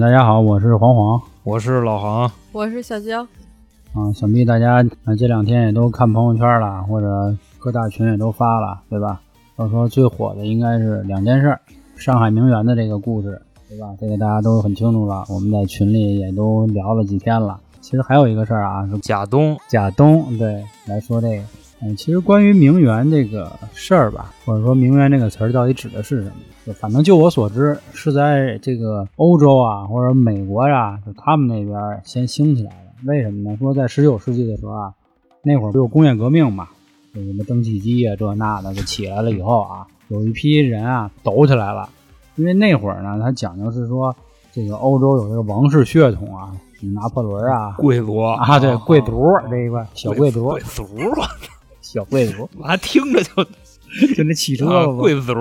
大家好，我是黄黄，我是老航，我是小娇。啊，想必大家啊这两天也都看朋友圈了，或者各大群也都发了，对吧？要说最火的应该是两件事：上海名媛的这个故事，对吧？这个大家都很清楚了，我们在群里也都聊了几天了。其实还有一个事儿啊，是贾东，贾东对来说这个。嗯，其实关于名媛这个事儿吧，或者说名媛这个词儿到底指的是什么？就反正就我所知，是在这个欧洲啊，或者美国呀，就他们那边先兴起来的。为什么呢？说在十九世纪的时候啊，那会儿不有工业革命嘛，就什么蒸汽机啊这那的就起来了以后啊，有一批人啊抖起来了。因为那会儿呢，他讲究是说这个欧洲有这个王室血统啊，拿破仑啊，贵族啊，对，贵族这一块小贵族，贵族，小贵族，我还听着就 就那汽车贵族，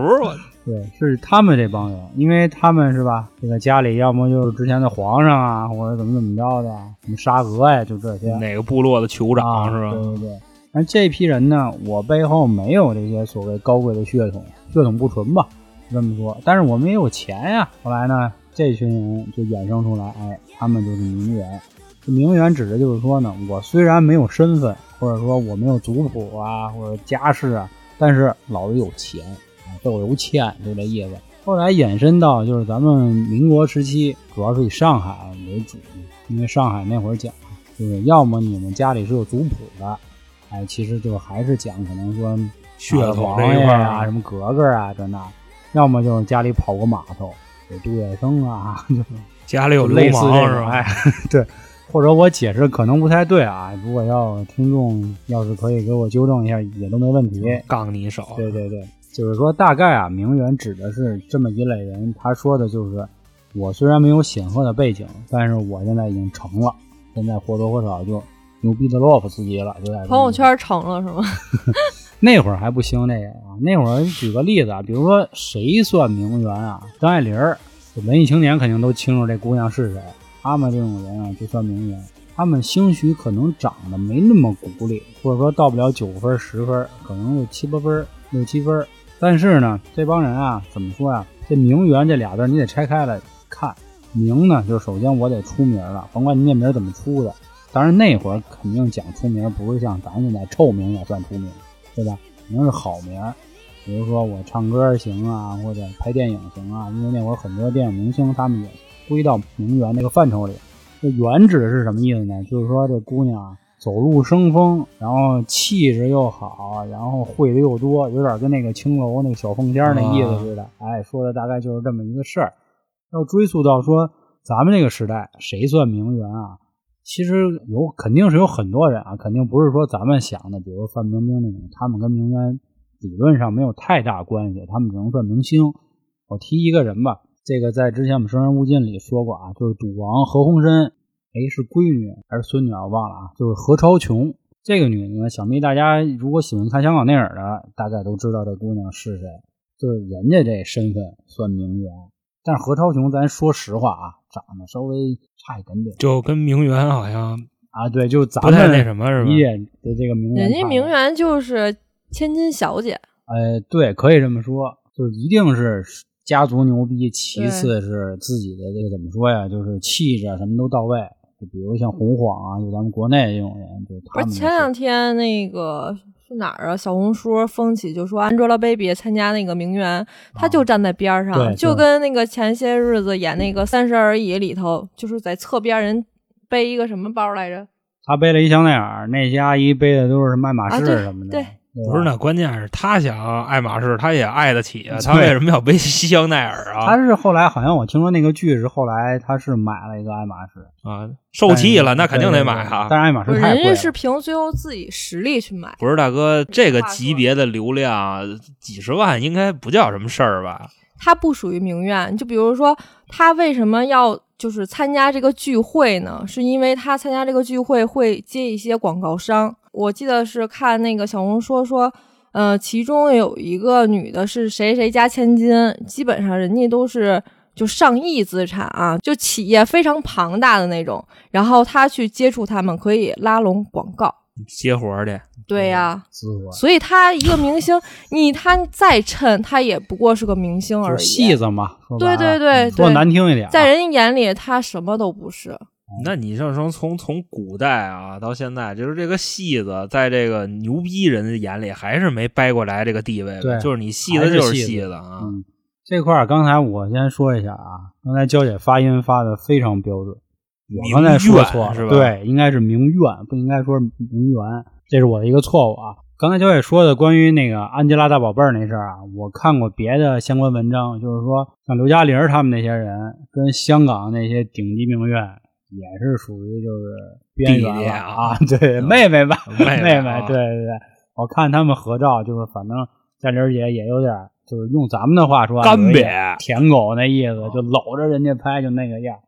对，是他们这帮人，因为他们是吧，这个家里要么就是之前的皇上啊，或者怎么怎么着的，什么沙俄呀，就这些，哪个部落的酋长是吧？对对对。但这批人呢，我背后没有这些所谓高贵的血统，血统不纯吧，这么说。但是我们也有钱呀。后来呢，这群人就衍生出来，哎，他们就是名媛。这名媛指的就是说呢，我虽然没有身份，或者说我没有族谱啊，或者家世啊，但是老子有钱。都有钱，就这意思。后来延伸到就是咱们民国时期，主要是以上海为主，因为上海那会儿讲，就是要么你们家里是有族谱的，哎，其实就还是讲可能说血统王爷啊、什么格格啊这那，要么就是家里跑过码头，有杜月笙啊，家里有类似这种，哎，对。或者我解释可能不太对啊，如果要听众要是可以给我纠正一下，也都没问题。杠你一手。对对对。就是说，大概啊，名媛指的是这么一类人。他说的就是，我虽然没有显赫的背景，但是我现在已经成了，现在或多或少就牛逼的洛夫斯基了，就在朋友圈成了是吗？那会儿还不兴那个啊。那会儿举个例子啊，比如说谁算名媛啊？张爱玲儿，文艺青年肯定都清楚这姑娘是谁。他们这种人啊，就算名媛。他们兴许可能长得没那么鼓励，或者说到不了九分十分，可能就七八分、六七分。但是呢，这帮人啊，怎么说呀？这名媛这俩字你得拆开来看。名呢，就是首先我得出名了，甭管你那名怎么出的。当然那会儿肯定讲出名，不是像咱现在臭名也算出名，对吧？肯定是好名。比如说我唱歌行啊，或者拍电影行啊。因为那会儿很多电影明星他们也归到名媛那个范畴里。这媛指的是什么意思呢？就是说这姑娘啊。走路生风，然后气质又好，然后会的又多，有点跟那个青楼那个小凤仙那意思似的。哎，说的大概就是这么一个事儿。要追溯到说咱们这个时代，谁算名媛啊？其实有，肯定是有很多人啊，肯定不是说咱们想的，比如范冰冰那种，他们跟名媛理论上没有太大关系，他们只能算明星。我提一个人吧，这个在之前我们《生人勿近》里说过啊，就是赌王何鸿燊。哎，是闺女还是孙女啊？我忘了啊。就是何超琼这个女的呢，想必大家如果喜欢看香港电影的，大概都知道这姑娘是谁。就是人家这身份算名媛，但是何超琼，咱说实话啊，长得稍微差一点点，就跟名媛好像啊，对，就咱们那什么是吧？的这个名媛，人家名媛就是千金小姐。哎，对，可以这么说，就是一定是家族牛逼，其次是自己的这个怎么说呀？就是气质啊什么都到位。就比如像洪晃啊，就咱们国内这种人，就他们。前两天那个是哪儿啊？小红书风起，就说 Angelababy 参加那个名媛，她就站在边上，就跟那个前些日子演那个《三十而已》里头，就是在侧边人背一个什么包来着？他背了一香奈儿，那些阿姨背的都是什么爱马仕什么的。对。不是，那关键是他想爱马仕，他也爱得起啊。他为什么要背香奈儿啊？他是后来好像我听说那个剧是后来他是买了一个爱马仕啊，受气了，那肯定得买啊。但是爱马仕太贵人家是凭最后自己实力去买。不是大哥，这个级别的流量几十万应该不叫什么事儿吧？他不属于名媛，就比如说他为什么要就是参加这个聚会呢？是因为他参加这个聚会会接一些广告商。我记得是看那个小红书说，呃，其中有一个女的是谁谁家千金，基本上人家都是就上亿资产啊，就企业非常庞大的那种。然后他去接触他们，可以拉拢广告，接活儿去，对呀、所以他一个明星，你他再衬，他也不过是个明星而已。戏子嘛。对对对说对难听一点啊，在人家眼里，他什么都不是。那你就说从从古代啊到现在，就是这个戏子在这个牛逼人的眼里还是没掰过来这个地位，对就是你戏子就是戏子啊，嗯，这块儿刚才我先说一下啊，刚才娇姐发音发的非常标准，我刚才说错了，是吧对，应该是名苑，不应该说名媛，这是我的一个错误啊。刚才小野说的关于那个安吉拉大宝贝儿那事儿啊，我看过别的相关文章，就是说像刘嘉玲儿他们那些人跟香港那些顶级名媛也是属于就是边缘了啊 啊，对，妹妹吧，妹妹对对对，我看他们合照，就是反正嘉玲姐也有点儿，就是用咱们的话说啊，干瘪舔狗那意思，就搂着人家拍，就那个样儿。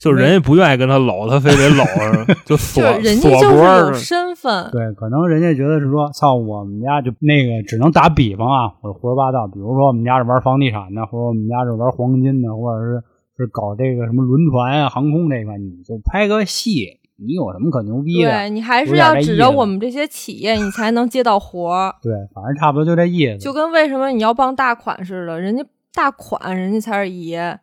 就是人家不愿意跟他搂，他非得搂着，就锁就是人锁家就是有脖儿身份，对，可能人家觉得是说，操，我们家就那个只能打比方啊，我胡说八道。比如说我们家是玩房地产的，或者我们家是玩黄金的，或者是是搞这个什么轮船啊、航空这块，你就拍个戏，你有什么可牛逼的？对你还是要指着我们这些企业，你才能接到活儿。对，反正差不多就这意思。就跟为什么你要帮大款似的，人家大款人家才是爷。哎，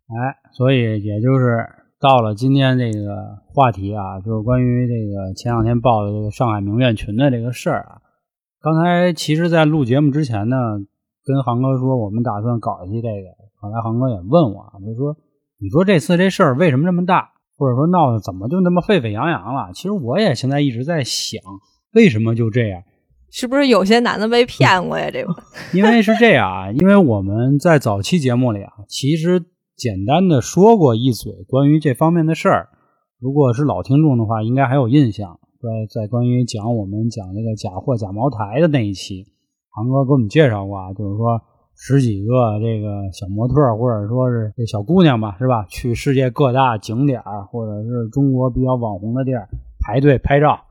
所以也就是到了今天这个话题啊，就是关于这个前两天报的这个上海名媛群的这个事儿啊。刚才其实，在录节目之前呢，跟航哥说我们打算搞一期这个，后来航哥也问我啊，就说你说这次这事儿为什么这么大，或者说闹得怎么就那么沸沸扬扬了？其实我也现在一直在想，为什么就这样？是不是有些男的被骗过呀？这个 因为是这样啊，因为我们在早期节目里啊，其实简单的说过一嘴关于这方面的事儿。如果是老听众的话，应该还有印象。在在关于讲我们讲那个假货假茅台的那一期，航哥给我们介绍过啊，就是说十几个这个小模特儿或者说是这小姑娘吧，是吧？去世界各大景点儿或者是中国比较网红的地儿排队拍照，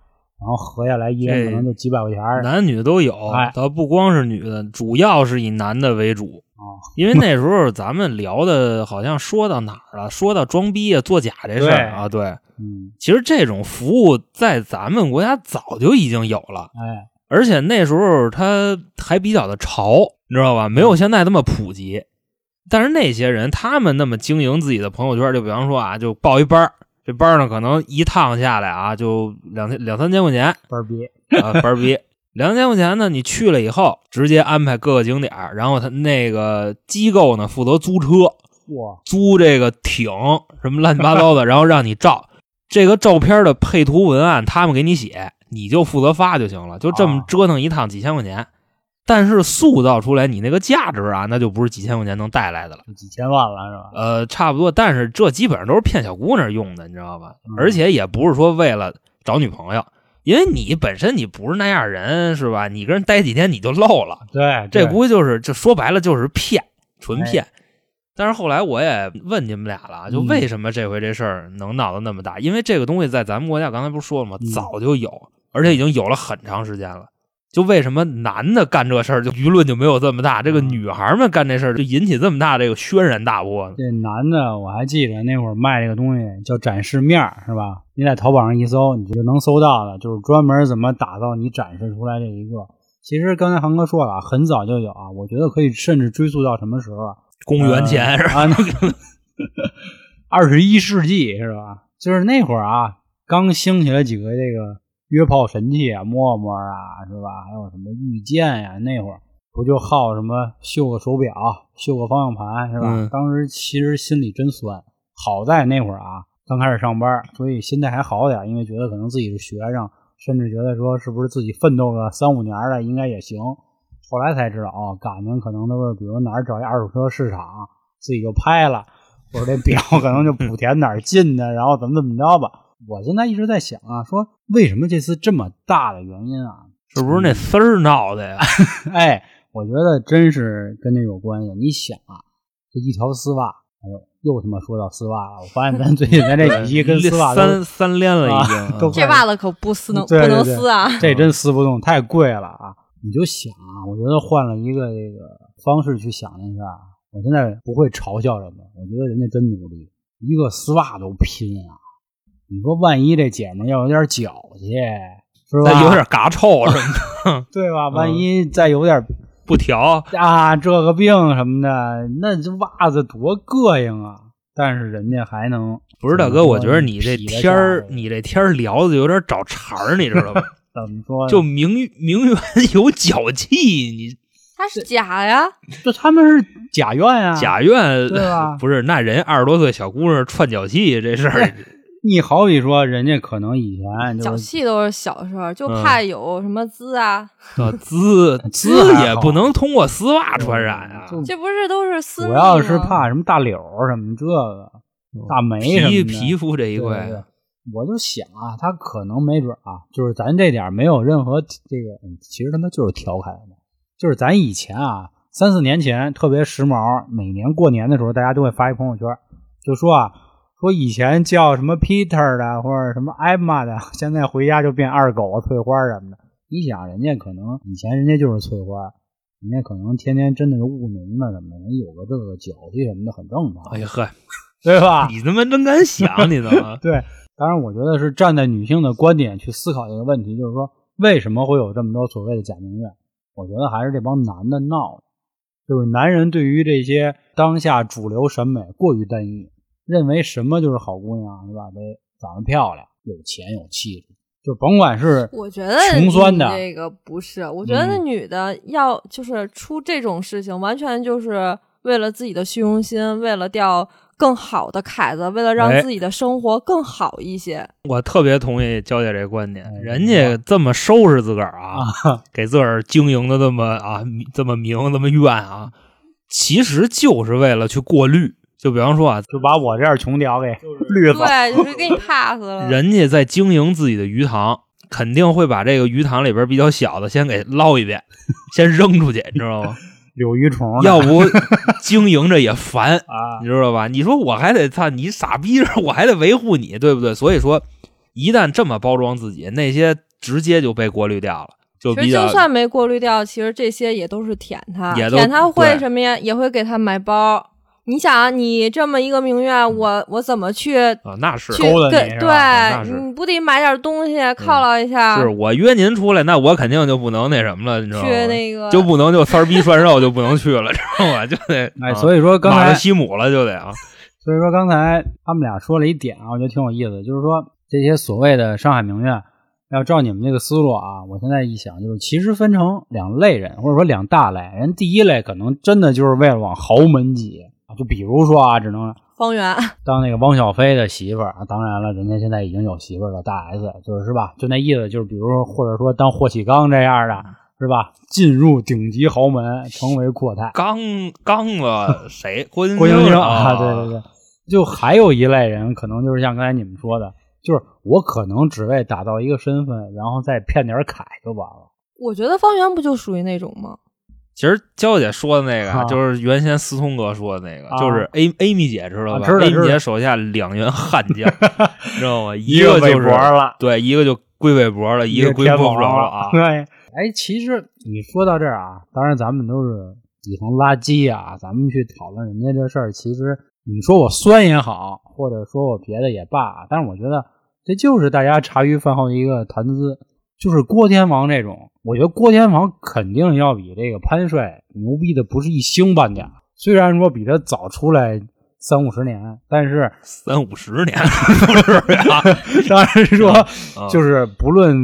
然后合下来一人可能就几百块钱。男女都有哎，倒不光是女的，主要是以男的为主。啊，因为那时候咱们聊的好像说到哪儿了？说到装逼啊、作假这事儿啊，对。嗯，其实这种服务在咱们国家早就已经有了，哎。而且那时候它还比较的潮，你知道吧？没有现在那么普及。但是那些人他们那么经营自己的朋友圈，就比方说啊，就报一班儿这班儿呢可能一趟下来啊就两千两三千块钱班儿逼，啊，班儿逼。两千块钱呢，你去了以后，直接安排各个景点儿，然后他那个机构呢负责租车，哇，租这个艇什么乱七八糟的，然后让你照 这个照片的配图文案，他们给你写，你就负责发就行了，就这么啊折腾一趟几千块钱。但是塑造出来你那个价值啊，那就不是几千块钱能带来的了。几千万了是吧？呃，差不多，但是这基本上都是骗小姑娘用的，你知道吧？嗯而且也不是说为了找女朋友，因为你本身你不是那样人，是吧？你跟人待几天你就漏了，对，这对估计就是，就说白了就是骗，纯哎骗。但是后来我也问你们俩了，就嗯为什么这回这事儿能闹得那么大？因为这个东西在咱们国家刚才不是说了吗？嗯早就有，而且已经有了很长时间了。就为什么男的干这事儿，就舆论就没有这么大？这个嗯女孩们干这事儿，就引起这么大这个轩然大波呢？这男的我还记得那会儿卖这个东西叫展示面儿是吧？你在淘宝上一搜，你就能搜到的，就是专门怎么打造你展示出来这一个。其实刚才航哥说了啊，很早就有啊，我觉得可以甚至追溯到什么时候啊？公元前是吧？啊，那个二十一世纪是吧？就是那会儿啊，刚兴起来几个这个约炮神器啊，陌陌啊，是吧？还有什么御剑呀、那会儿不就好什么秀个手表、秀个方向盘是吧？嗯当时其实心里真酸。好在那会儿啊，刚开始上班，所以心态还好点，因为觉得可能自己是学生，甚至觉得说是不是自己奋斗个三五年的应该也行。后来才知道哦，感情可能都是比如哪儿找一二手车市场，自己就拍了，或者这表可能就莆田哪儿进的，然后怎么怎么着吧。我现在一直在想啊，说为什么这次这么大的原因啊？是不是那丝儿闹的呀？哎，我觉得真是跟这有关系。你想啊，这一条丝袜，哎呦，又他妈说到丝袜了。我发现咱最近咱这几期跟丝袜都 三三连了已经啊嗯这袜子可不撕能不能撕啊！这真撕不动，太贵了啊！你就想啊，我觉得换了一个这个方式去想一下，我现在不会嘲笑人家，我觉得人家真努力，一个丝袜都拼啊！你说万一这姐们要有点脚气，是吧？再 有点嘎臭什么的，对吧？嗯万一再有点不调，啊这个病什么的，那这袜子多膈应啊！但是人家还能不是大哥，我觉得你这天你这天儿聊的有点找茬儿，你知道吧？怎么说？就名名媛有脚气，你他是假呀，这他们是假院啊，贾院对吧不是那人二十多岁小姑娘串脚气这事儿，你好比说，人家可能以前脚就是气都是小事儿，就嗯怕有什么滋啊，啊 滋滋也不能通过丝袜传染啊，这不是都是主要是怕什么大柳儿什么这个大霉什么的皮皮肤这一对对块对，我就想啊，他可能没准啊，就是咱这点没有任何这个，嗯其实他妈就是调侃的，就是咱以前啊，三四年前特别时髦，每年过年的时候，大家都会发一朋友圈，就说啊，说以前叫什么 Peter 的或者什么 Emma 的，现在回家就变二狗、翠花什么的。你想，人家可能以前人家就是翠花，人家可能天天真的是务农的什么的，人有个这个脚气什么的很正常，哎呀呵，对吧？你他妈真敢想，你他妈 对，当然我觉得是站在女性的观点去思考这个问题，就是说为什么会有这么多所谓的假名媛？我觉得还是这帮男的闹的，就是男人对于这些当下主流审美过于单一，认为什么就是好姑娘，是吧？得长得漂亮、有钱、有气质，就甭管是我觉得穷酸的你这个不是，我觉得那嗯女的要就是出这种事情，完全就是为了自己的虚荣心，为了钓更好的凯子，为了让哎自己的生活更好一些。我特别同意娇姐这观点哎，人家这么收拾自个儿啊，啊，给自个儿经营的这么啊这么明这么怨啊，其实就是为了去过滤。就比方说啊，就把我这样穷屌给绿了。对，就是给你 pass 了。人家在经营自己的鱼塘，肯定会把这个鱼塘里边比较小的先给捞一遍，先扔出去，你知道吗？柳鱼虫，要不经营着也烦，啊你，知道吧？你说我还得操你傻逼，我还得维护你，对不对？所以说，一旦这么包装自己，那些直接就被过滤掉了，就其实比较就算没过滤掉，其实这些也都是舔他，舔他会什么呀？也会给他买包。你想啊，你这么一个名媛，我我怎么去啊，那是去勾搭你是对吧那是，你不得买点东西犒劳一下？是我约您出来，那我肯定就不能那什么了，你知道吗？去那个就不能就三儿逼涮肉就不能去了，知道吗？就得 哎，啊所以说刚才西姆了就得啊，所以说刚才他们俩说了一点啊，我觉得挺有意思的，就是说这些所谓的上海名媛，要照你们这个思路啊，我现在一想，就是其实分成两类人，或者说两大类。人第一类可能真的就是为了往豪门挤，就比如说啊，只能方圆，当那个汪小菲的媳妇儿啊，当然了，人家现在已经有媳妇儿了，大 S，就是是吧？就那意思，就是比如说或者说当霍启刚这样的，是吧？进入顶级豪门，成为阔太。刚刚了 谁？郭晶郭晶啊，对对对，就还有一类人，可能就是像刚才你们说的，就是我可能只为打造一个身份，然后再骗点凯就完了。我觉得方圆不就属于那种吗？其实娇姐说的那个就是原先思聪哥说的那个，啊就是 A Amy 姐知道吧？Amy 姐手下两员悍将，知道吗？一个就是了，对，一个就归韦伯了，一个归天不着了 啊。对，哎，其实你说到这儿啊，当然咱们都是底层垃圾啊，咱们去讨论人家这事儿，其实你说我酸也好，或者说我别的也罢，但是我觉得这就是大家茶余饭后的一个谈资。就是郭天王这种，我觉得郭天王肯定要比这个潘帅牛逼的不是一星半点。虽然说比他早出来三五十年，但是三五十年 不是啊？当然说啊就是不论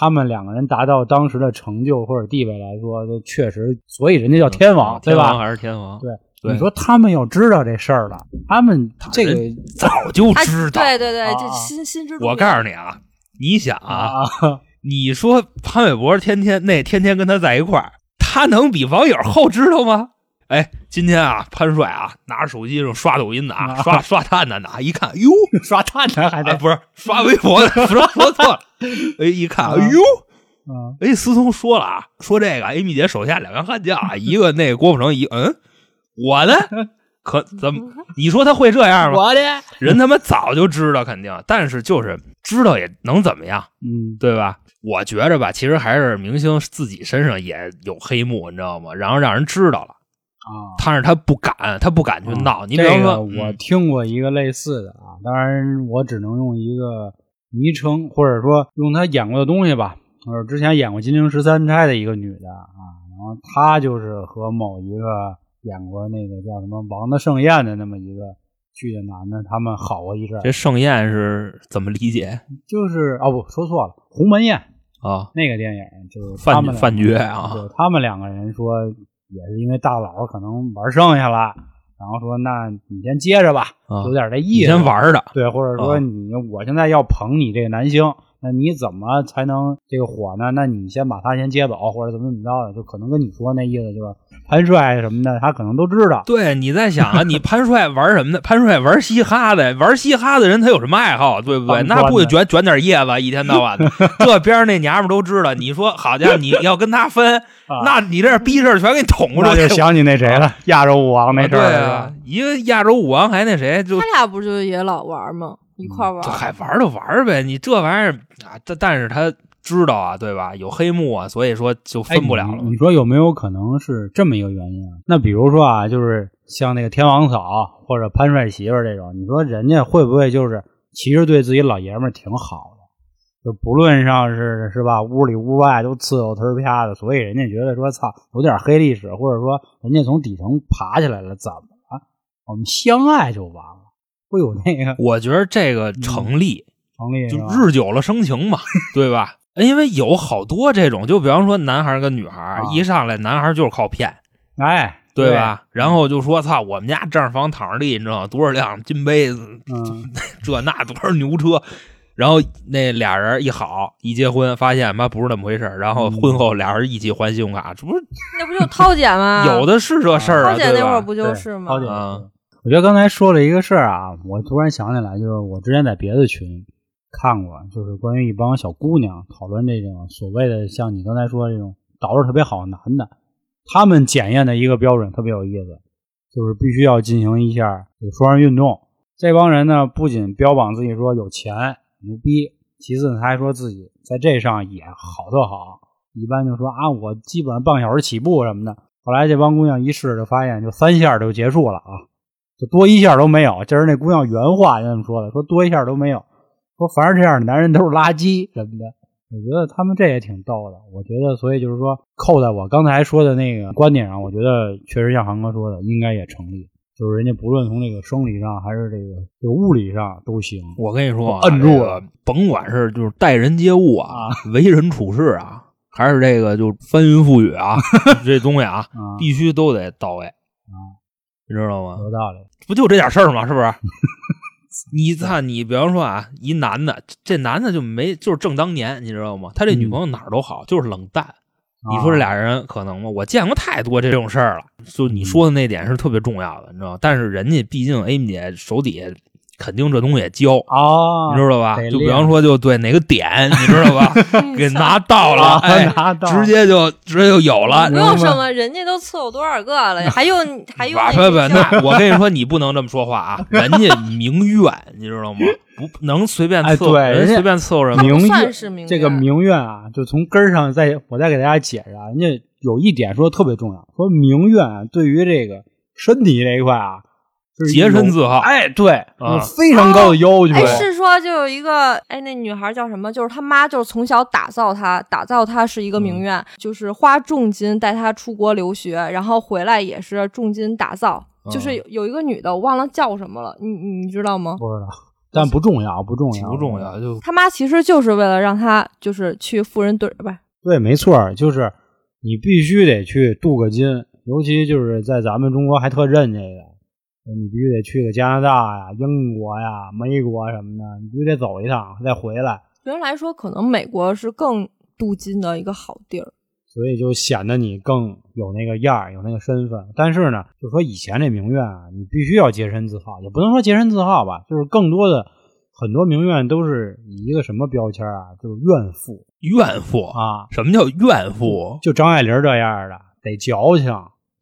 他们两个人达到当时的成就或者地位来说，这确实，所以人家叫天王，对吧？天王还是天王？对对你说他们要知道这事儿了，他们这个早就知道。对对对，啊这心心知肚我告诉你啊，你想啊，啊，你说潘玮柏天天那天天跟他在一块儿，他能比网友后知道吗？哎，今天啊，潘帅啊，拿着手机上刷抖音呢啊，啊刷 刷探探呢啊，一看，哟，刷探探还哎，得不是刷微博的，说说错了，哎，一看，哎呦，啊哎，思聪说了啊，说这个 Amy 姐手下两员悍将啊，一个那个郭富城，一个嗯，我呢？可怎么？你说他会这样吗？我的，人他妈早就知道，肯定，但是就是知道也能怎么样？嗯，对吧？我觉着吧，其实还是明星自己身上也有黑幕，你知道吗？然后让人知道了，啊。但是他不敢，他不敢去闹。你比这方说，个我嗯听过一个类似的啊，当然我只能用一个昵称或者说用他演过的东西吧，就是之前演过《金陵十三钗》的一个女的啊，然后她就是和某一个演过那个叫什么《王的盛宴》的那么一个剧的男的，他们好过一阵儿。这盛宴是怎么理解就是哦不说错了，《鸿门宴》啊？那个电影就是饭他们俩饭局啊对他们两个人说也是因为大佬可能玩剩下了，然后说那你先接着吧，啊有点这意思。先玩的对，或者说啊你、我现在要捧你这个男星，那你怎么才能这个火呢？那你先把他先接走，或者怎么怎么着的，就可能跟你说那意思就是潘帅什么的，他可能都知道。对，你在想啊，你 潘帅玩什么的？潘帅玩嘻哈的，玩嘻哈的人他有什么爱好，对不对？那不就卷卷点叶子，一天到晚的。这边那娘们都知道，你说好家伙，你要跟他分，啊那你这逼事儿全给你捅出去。那就想起那谁了，亚洲舞王那事对儿了是啊？，一个亚洲舞王还那谁就他俩不就也老玩吗？一块玩这。还玩就玩呗，你这玩意儿啊，但但是他知道啊，对吧？有黑幕啊，所以说就分不了了。你。说有没有可能是这么一个原因？那比如说啊，就是像那个天王嫂或者潘帅媳妇这种，你说人家会不会就是其实对自己老爷们挺好的？就不论上是是吧，屋里屋外都伺候忒啪的，所以人家觉得说操有点黑历史，或者说人家从底层爬起来了，怎么了？我们相爱就完了，会有那个我觉得这个成立，成立就日久了生情嘛，对吧？因为有好多这种，就比方说男孩儿跟女孩一上来，男孩儿就是靠骗，哎，对吧？然后就说操，我们家正房躺着地，你知道？多少辆金杯子，嗯，这那多少牛车。然后那俩人一好一结婚，发现妈不是那么回事儿然后嗯婚后俩人一起还信用卡，这不是 那不就涛姐吗？有的是这事儿啊，涛姐？那会儿不就是吗涛？姐啊我觉得刚才说了一个事儿啊，我突然想起来，就是我之前在别的群看过，就是关于一帮小姑娘讨论这种所谓的像你刚才说这种捯饬特别好的男的，他们检验的一个标准特别有意思，就是必须要进行一下这个双人运动。这帮人呢，不仅标榜自己说有钱牛逼，其次，他还说自己在这上也好特好。一般就说啊，我基本上半个小时起步什么的。后来这帮姑娘一试，就发现就三下就结束了啊，就多一下都没有。这是那姑娘原话就这么说的，说多一下都没有，说凡是这样的男人都是垃圾什么的。我觉得他们这也挺逗的。我觉得，所以就是说，扣在我刚才说的那个观点上，我觉得确实像航哥说的，应该也成立。就是人家不论从这个生理上还是这个这个物理上都行。我跟你说啊，摁住这个甭管是就是待人接物啊，为人处事啊，还是这个就是翻云覆雨啊，这东西啊，啊，必须都得到位啊你知道吗？有道理。不就这点事儿吗？是不是？你看，你比方说啊，一男的，这男的就没就是正当年，你知道吗？他这女朋友哪儿都好，就是冷淡。你说这俩人可能吗？我见过太多这种事儿了。就你说的那点是特别重要的，你知道吗？但是人家毕竟 Amy 姐手底下肯定这东西也教，啊，你知道吧？就比方说，就对哪个点，你知道吧？给拿到了，啊哎，拿到直接就直接就有了。不用什么，人家都伺候多少个了，还用 还用不不不，那我跟你说，你不能这么说话啊！人家名媛，你知道吗？不能随便哎伺候，对人家随便伺候人。名算媛是名这个媛名媛啊，就从根儿上再我再给大家解释啊，人家有一点说的特别重要，说名媛啊对于这个身体这一块啊，是洁身自好哎，对，啊非常高的要求。哎，是说就有一个哎，那女孩叫什么？就是她妈，就是从小打造她，打造她是一个名媛，就是花重金带她出国留学，然后回来也是重金打造。嗯就是有有一个女的，我忘了叫什么了，你你知道吗？不知道，但不重要，不重要，不重要，就她妈其实就是为了让她就是去富人堆，不是对，没错儿，就是你必须得去镀个金，尤其就是在咱们中国还特认这个，你必须得去个加拿大呀、英国呀、美国什么的，你必须得走一趟再回来，原来说可能美国是更镀金的一个好地儿。所以就显得你更有那个样儿，有那个身份。但是呢，就说以前这名媛啊，你必须要洁身自好，也不能说洁身自好吧，就是更多的很多名媛都是以一个什么标签啊，就是怨妇怨妇。啊，什么叫怨妇？就张爱玲这样的，得矫情，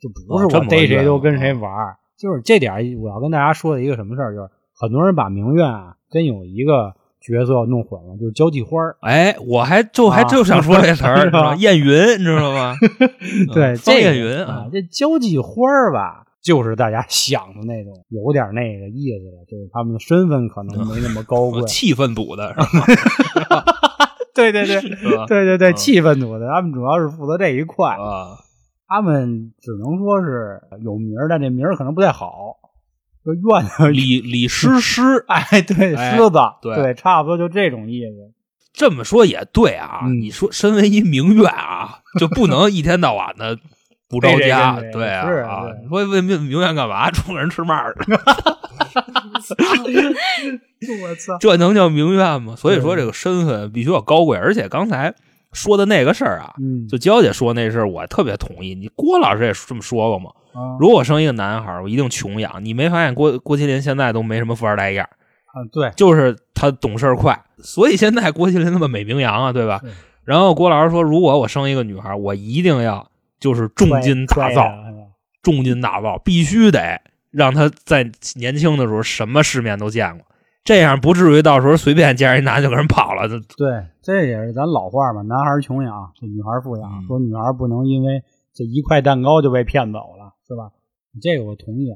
就不是我逮谁都跟谁玩儿。就是这点，我要跟大家说的一个什么事儿，就是很多人把名媛啊跟有一个角色弄混了，就是交际花儿。哎，我还就还啊就想说这词儿，是吧知道吗艳云，你知道吗？对，这个艳云啊，这交际花儿吧，就是大家想的那种，有点那个意思了，就是他们的身份可能没那么高贵我，气氛组的是吧？对对对？对对对，嗯气氛组的，他们主要是负责这一块。啊，他们只能说是有名儿，但这名儿可能不太好。就院子李李 师师，哎，对，哎狮子，对差不多就这种意思。这么说也对啊。嗯你说身为一名媛啊，就不能一天到晚的不着家，对对对对啊是啊对！你说为名名媛干嘛？出门吃嘛儿去？我操！这能叫名媛吗？所以说这个身份必须要高贵，而且刚才说的那个事儿啊，嗯，就娇姐说那事儿，我特别同意。你郭老师也这么说过嘛？啊如果生一个男孩儿，我一定穷养。你没发现郭郭麒麟现在都没什么富二代样儿，啊，对，就是他懂事儿快，所以现在郭麒麟那么美名扬啊，对吧是？然后郭老师说，如果我生一个女孩儿，我一定要就是重金打造，重金打造，必须得让他在年轻的时候什么世面都见过，这样不至于到时候随便见人一男的就跟人跑了。这对，这也是咱老话嘛，男孩穷养，这女孩富养。嗯说女孩不能因为这一块蛋糕就被骗走了，是吧？这个我同意。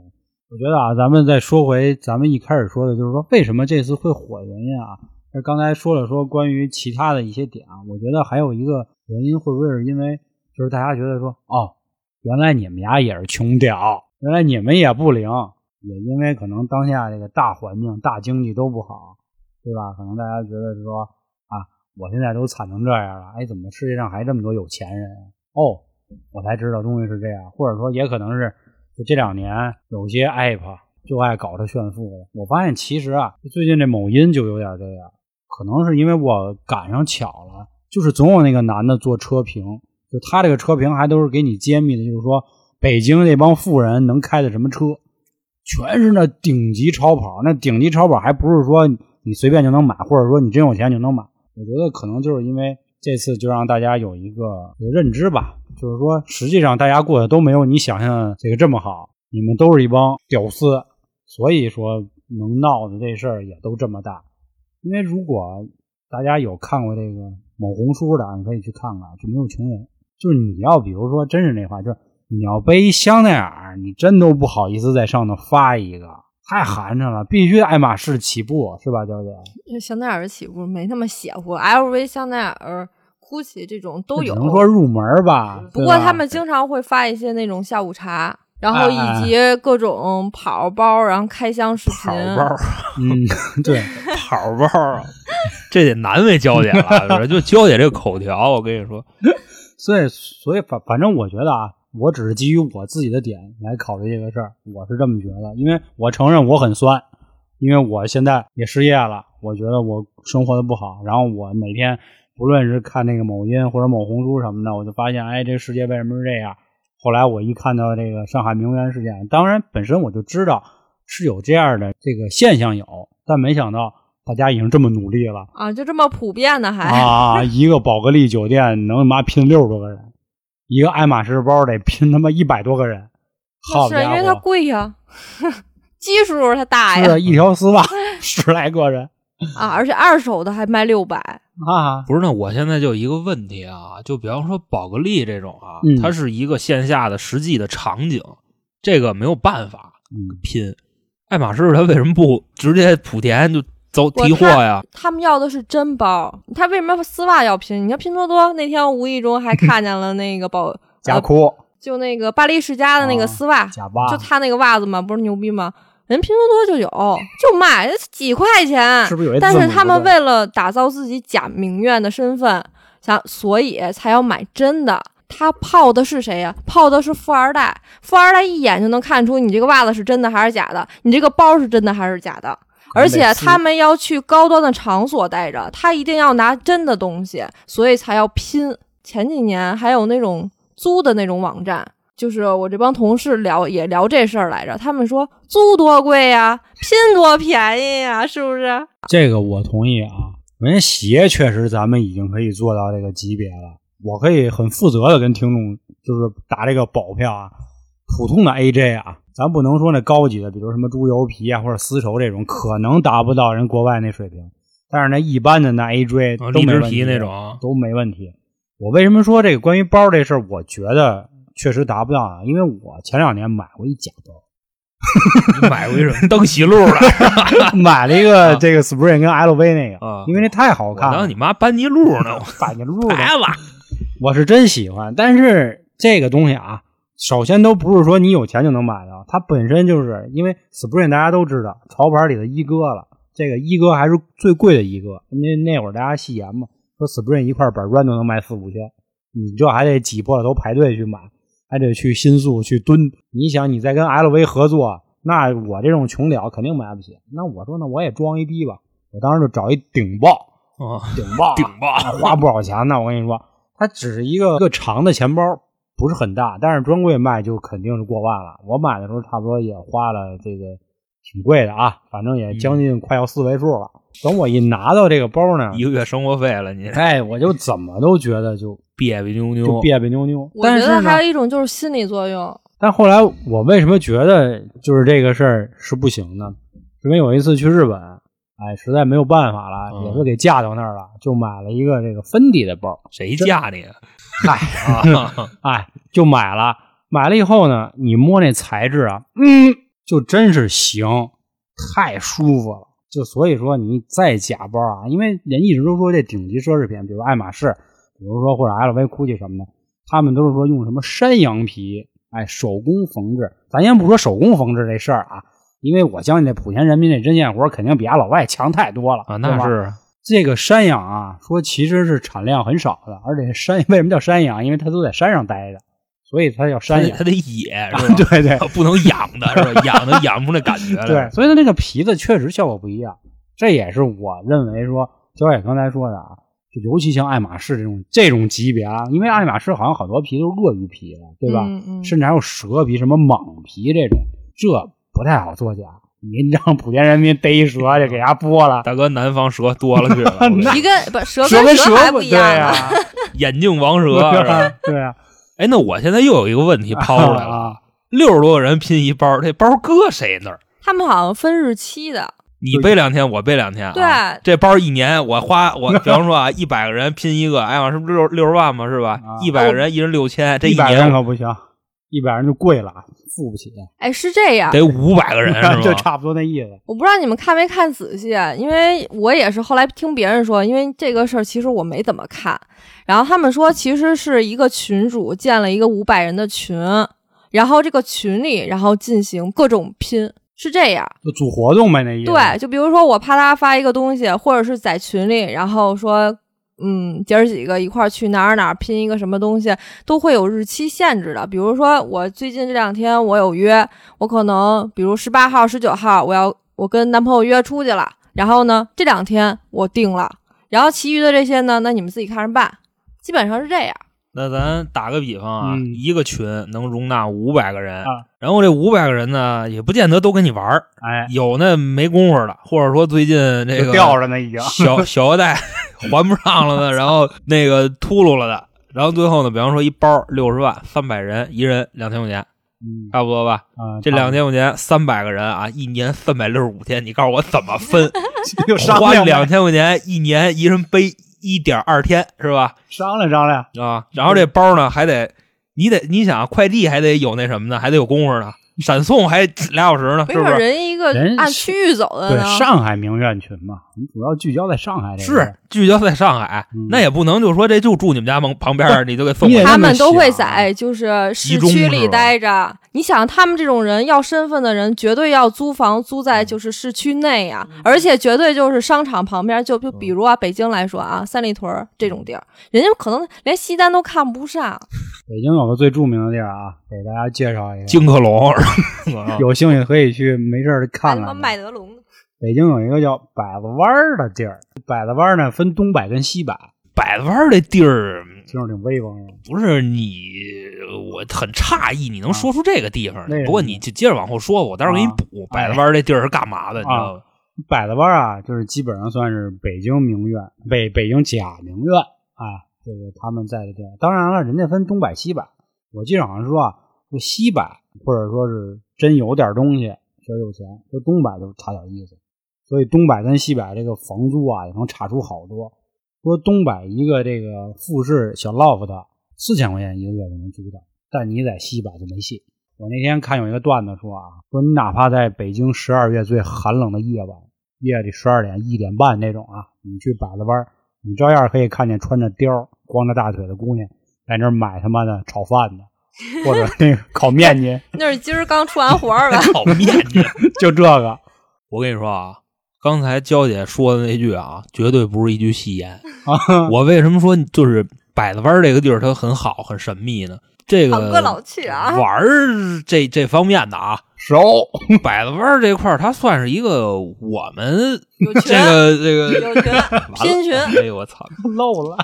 我觉得啊，咱们再说回咱们一开始说的，就是说为什么这次会火的原因啊？那刚才说了说关于其他的一些点啊，我觉得还有一个原因，会不会是因为就是大家觉得说，哦，原来你们家也是穷屌，原来你们也不灵，也因为可能当下这个大环境、大经济都不好，对吧？可能大家觉得说啊，我现在都惨成这样了，哎，怎么世界上还这么多有钱人？哦，我才知道终于是这样，或者说也可能是就这两年有些 app 就爱搞这炫富的。我发现其实啊，最近这某音就有点这样，可能是因为我赶上巧了，就是总有那个男的做车评，就他这个车评还都是给你揭秘的，就是说北京那帮富人能开的什么车，全是那顶级超跑，那顶级超跑还不是说你随便就能买，或者说你真有钱就能买。我觉得可能就是因为这次就让大家有一个认知吧，就是说实际上大家过得都没有你想象的这个这么好，你们都是一帮屌丝，所以说能闹的这事儿也都这么大。因为如果大家有看过这个某红书的，你可以去看看，就没有穷人。就是你要比如说真是那话，就是你要背一香奈儿，你真都不好意思在上头发一个，太寒碜了，必须爱马仕起步，是吧，娇姐？香奈儿起步没那么邪乎，LV、香奈儿、GUCCI 这种都有。只能说入门吧。不过他们经常会发一些那种下午茶，然后以及各种跑包，然后开箱视频。跑包，嗯，对，跑包啊，这得难为娇姐了。就娇姐这个口条，我跟你说，所以所以反反正我觉得啊，我只是基于我自己的点来考虑这个事儿，我是这么觉得，因为我承认我很酸，因为我现在也失业了，我觉得我生活的不好，然后我每天不论是看那个某音或者某红书什么的，我就发现，哎，这个世界为什么是这样？后来我一看到这个上海名媛事件，当然本身我就知道是有这样的这个现象有，但没想到大家已经这么努力了。啊，就这么普遍的还。啊，一个宝格丽酒店能他妈拼六十多个人，一个爱马仕包得拼他妈一百多个人，好家是因为它，贵呀，基数它大呀是啊一条丝袜 十来个人啊，而且二手的还卖六百，啊，不是那我现在就有一个问题啊，就比方说宝格丽这种啊，嗯它是一个线下的实际的场景，这个没有办法嗯，拼。爱马仕它为什么不直接莆田就走我提货呀？他们要的是真包，他为什么丝袜要拼？你看拼多多那天无意中还 看见了那个宝，呃假裤就那个巴黎世家的那个啊丝袜，就他那个袜子嘛，不是牛逼吗？人拼多多就有，就卖几块钱，是不是有但是他们为了打造自己假名媛的身份，想所以才要买真的。他泡的是谁呀、泡的是富二代，富二代一眼就能看出你这个袜子是真的还是假的，你这个包是真的还是假的。而且他们要去高端的场所待着，他一定要拿真的东西，所以才要拼。前几年还有那种租的那种网站，就是我这帮同事聊也聊这事儿来着，他们说租多贵呀，拼多便宜呀，是不是？这个我同意啊。人家鞋确实咱们已经可以做到这个级别了，我可以很负责的跟听众就是打这个保票啊，普通的 AJ 啊，咱不能说那高级的，比如什么猪油皮啊或者丝绸这种，可能达不到人国外那水平。但是那一般的那荔枝都没问题皮那种，都没问题。我为什么说这个关于包这事儿，我觉得确实达不到啊？因为我前两年买过一假包，你买过一什么 登喜路的买了一个这个 Spring 跟 LV 那个，啊？因为那太好看了当你。妈班尼路呢，班尼路的，孩子我是真喜欢。但是这个东西啊，首先都不是说你有钱就能买的，它本身就是因为 Spring 大家都知道潮牌里的一哥了，这个一哥还是最贵的一哥。那那会儿大家戏言嘛，说 Spring 一块板砖都能卖四五千，你这还得挤破了头排队去买，还得去新宿去蹲。你想你再跟 LV 合作，那我这种穷屌肯定买不起。那我说那我也装一逼吧，我当时就找一顶爆。啊，顶爆啊，顶爆花不少钱呢。我跟你说，它只是一个一个长的钱包，不是很大，但是专柜卖就肯定是过万了。我买的时候差不多也花了这个挺贵的啊，反正也将近快要四位数了。等我一拿到这个包呢一，个月生活费了，你哎，我就怎么都觉得就别别扭扭就扭，别别扭扭。我觉但是呢得还有一种就是心理作用，但后来我为什么觉得就是这个事儿是不行呢？因为有一次去日本，哎，实在没有办法了，嗯也是给架到那儿了，就买了一个这个芬迪的包。谁嫁你啊？嗨，啊哎，就买了。买了以后呢，你摸那材质啊，嗯，就真是行，太舒服了。就所以说，你再假包啊，因为人一直都说这顶级奢侈品，比如爱马仕，比如说或者 LV、GUCCI 什么的，他们都是说用什么山羊皮，哎，手工缝制。咱先不说手工缝制这事儿啊，因为我相信这莆田人民这针线活肯定比俺老外强太多了啊，那是这个山羊啊，说其实是产量很少的，而且山 为什么叫山羊？因为它都在山上待着，所以它叫山羊。得他得野 是吧？对对不能养的是吧？养的养不出那感觉来。对，所以它那个皮子确实效果不一样。这也是我认为说，焦野刚才说的啊，就尤其像爱马仕这种这种级别啊，因为爱马仕好像很多皮都是鳄鱼皮的，对吧？嗯嗯，甚至还有蛇皮、什么蟒皮这种，这不太好作假。你让莆田人民逮一蛇就给它剥了，大哥，南方蛇多了去了，我跟你一个不蛇蛇跟蛇还不一样啊，眼镜王蛇对是吧？啊，对啊，哎，那我现在又有一个问题抛出来了，啊，六十多个人拼一包，这包搁谁那儿？他们好像分日期的，你背两天，我背两天、啊。对，这包一年我花我，比方说啊，一百个人拼一个，哎呀，是不是六六十万嘛，是吧啊？一百个人一人六千，这一百人年可不行，一百人就贵了，付不起，哎，是这样。得五百个人 是吧？就差不多那意思。我不知道你们看没看仔细，因为我也是后来听别人说，因为这个事儿其实我没怎么看。然后他们说，其实是一个群主建了一个五百人的群，然后这个群里，然后进行各种拼，是这样。就组活动呗，那意思。对，就比如说我啪嗒发一个东西，或者是在群里，然后说，嗯，姐儿几个一块儿去哪儿哪儿拼一个什么东西，都会有日期限制的。比如说我最近这两天我有约，我可能比如十八号、十九号我要我跟男朋友约出去了，然后呢这两天我定了，然后其余的这些呢，那你们自己看着办，基本上是这样。那咱打个比方啊，嗯一个群能容纳五百个人，啊然后这五百个人呢，也不见得都跟你玩儿，哎，有那没工夫的，或者说最近这个吊着呢，已经。小小额贷还不上了的，然后那个秃噜了的，然后最后呢，比方说一包六十万，三百人，一人两千块钱，嗯差不多吧？啊，这两千块钱，三百个人啊，一年三百六十五天，你告诉我怎么分？花两千块钱一年，一人背一点二天，是吧？商量商量。啊，然后这包呢还得，你得你想快递还得有那什么呢，还得有功夫呢，闪送还俩小时呢，没准是不是？人一个人按区域走的对，呢。上海名苑群嘛，你主要聚焦在上海这个是。聚焦在上海，嗯那也不能就说这就住你们家门旁边儿，你就给送你也过去。他们都会在就是市区里待着。你想，他们这种人要身份的人，绝对要租房租在就是市区内呀、而且绝对就是商场旁边。就就比如啊，北京来说啊，三里屯儿这种地儿，人家可能连西单都看不上。北京有个最著名的地儿啊，给大家介绍一下。金客隆，有兴趣可以去，没事看看去。麦德龙，北京有一个叫百子湾的地儿，百子湾呢分东百跟西百，百子湾这地儿听着挺威风的。不是你，我很诧异，你能说出这个地方不过你就接着往后说吧，我待会儿给你啊补。百子湾这地儿是干嘛的？你知道吗？百子湾啊，就是基本上算是北京名苑，北北京假名苑啊，这个他们在的地儿。当然了，人家分东百西百，我记得好像说啊，就西百或者说是真有点东西，确实有钱，说东北就差点意思。所以东北跟西北这个房租啊，也能差出好多。说东北一个这个复式小 loft 四千块钱一个月就能租到，但你在西北就没戏。我那天看有一个段子说啊，说你哪怕在北京十二月最寒冷的夜晚，夜里十二点、一点半那种啊，你去摆了班，你照样可以看见穿着貂、光着大腿的姑娘在那买他妈的炒饭的，或者那个烤面筋，那是今儿刚出完活儿吧？烤面筋。就这个。我跟你说啊，刚才娇姐说的那句啊，绝对不是一句戏言。啊，我为什么说就是百子湾这个地儿它很好、很神秘呢？这个老去啊！玩儿这这方面的啊，熟，百子湾这块儿它算是一个我们，这个这个有群，拼群。哎呦我操！漏了。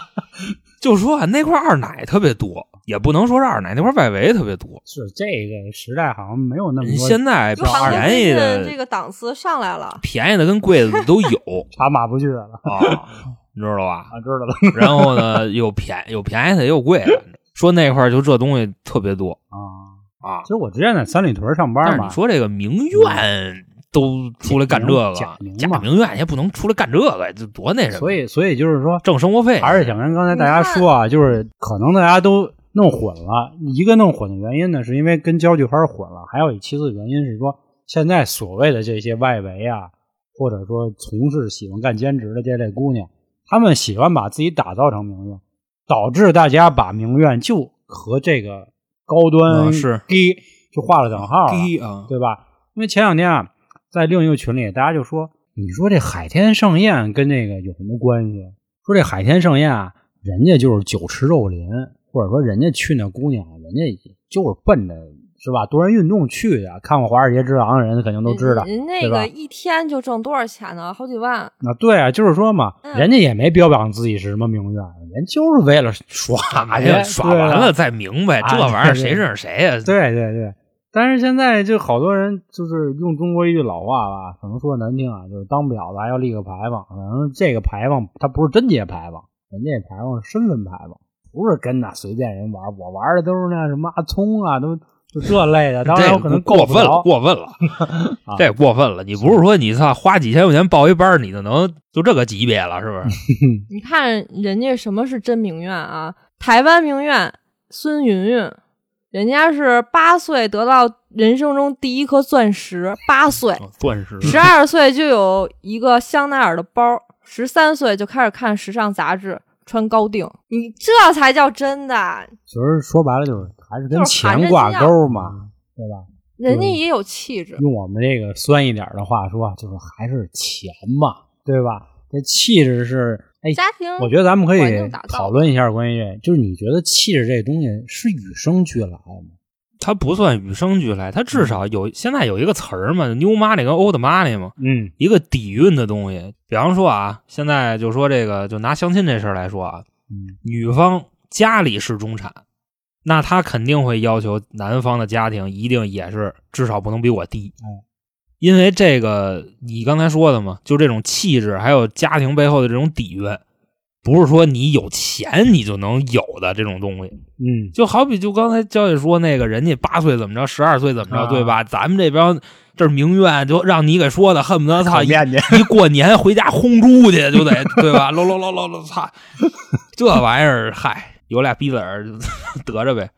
就说啊，那块二奶特别多，也不能说是二奶，那块外围特别多。是这个时代好像没有那么多现在便宜的这、个档次上来了。便宜的跟贵的都有 茶马不去了啊，你知道吧？啊，知道了然后呢，有便有便宜的，也有贵的。说那块就这东西特别多啊。啊其。实我之前在三里屯上班嘛你，说这个名苑都出来干这个，假名嘛假名苑也不能出来干这个，这多那什么？所以所以就是说，挣生活费还是想跟刚才大家说啊，就是可能大家都弄混了。一个弄混的原因呢，是因为跟交际花混了；还有一其次原因是说，现在所谓的这些外围啊，或者说从事喜欢干兼职的这类姑娘，她们喜欢把自己打造成名媛，导致大家把名媛就和这个高端啊是低就画了等号了。低啊，对吧？因为前两天啊，在另一个群里，大家就说：“你说这海天盛宴跟那个有什么关系？说这海天盛宴啊，人家就是酒池肉林，或者说人家去那姑娘，人家就是奔着是吧多人运动去的。看过《华尔街之狼》的人肯定都知道，人那个一天就挣多少钱呢？好几万。啊，对啊，就是说嘛，嗯人家也没标榜自己是什么名媛，人就是为了耍去耍完了再明白，啊这玩意儿谁认识谁呀？对对对，但是现在就好多人就是用中国一句老话吧，可能说的难听啊，就是当婊子还要立个牌坊。可能这个牌坊它不是贞洁牌坊，人家牌坊是身份牌坊，不是跟那随便人玩。我玩的都是那什么阿聪啊，都就这类的。当然有可能过分了，过分了，啊这过分了。你不是说你操花几千块钱报一班，你就能就这个级别了，是不是？你看人家什么是真名媛啊？台湾名媛孙云云，人家是八岁得到人生中第一颗钻石，八岁，钻石十二岁就有一个香奈儿的包，十三岁就开始看时尚杂志，穿高定，你这才叫真的。其实说白了就是还是跟钱挂钩嘛，对吧？人家也有气质，用我们这个酸一点的话说，就是还是钱嘛，对吧？这气质是，哎，家庭我觉得咱们可以讨论一下关于这，就是你觉得气质这东西是与生俱来的吗？它不算与生俱来，它至少有现在有一个词儿嘛，new money 跟 old money 嘛，嗯一个底蕴的东西。比方说啊，现在就说这个，就拿相亲这事儿来说啊，嗯女方家里是中产，那她肯定会要求男方的家庭一定也是至少不能比我低。嗯因为这个你刚才说的嘛，就这种气质，还有家庭背后的这种底蕴，不是说你有钱你就能有的这种东西。嗯，就好比就刚才娇姐说那个，人家八岁怎么着，十二岁怎么着，啊对吧？咱们这边这是名媛，就让你给说的，恨不得操一，一过年回家轰猪去就得对吧？喽喽喽喽喽，操！这玩意儿，嗨，有俩逼子儿 得着呗。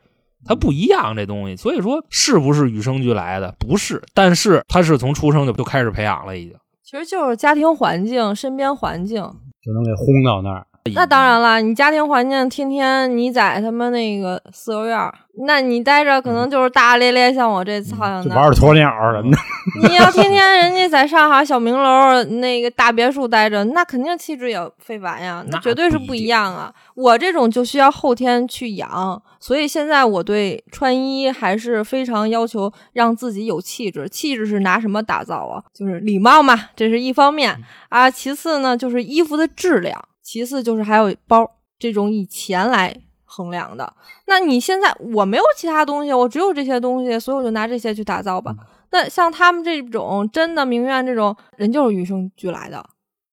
它不一样，这东西，所以说是不是与生俱来的？不是，但是它是从出生就就开始培养了，已经。其实就是家庭环境、身边环境。就能给轰到那儿。那当然了，你家庭环境天天你在他们那个四合院儿，那你待着可能就是大大咧咧，像我这操样的。玩儿鸵鸟什么的，你要天天人家在上海小明楼那个大别墅待着，那肯定气质也非凡呀，那绝对是不一样啊。我这种就需要后天去养，所以现在我对穿衣还是非常要求让自己有气质。气质是拿什么打造啊？就是礼貌嘛，这是一方面啊。其次呢，就是衣服的质量，其次就是还有包这种以钱来衡量的。那你现在我没有其他东西，我只有这些东西，所以我就拿这些去打造吧。那像他们这种真的名媛这种人，就是与生俱来的。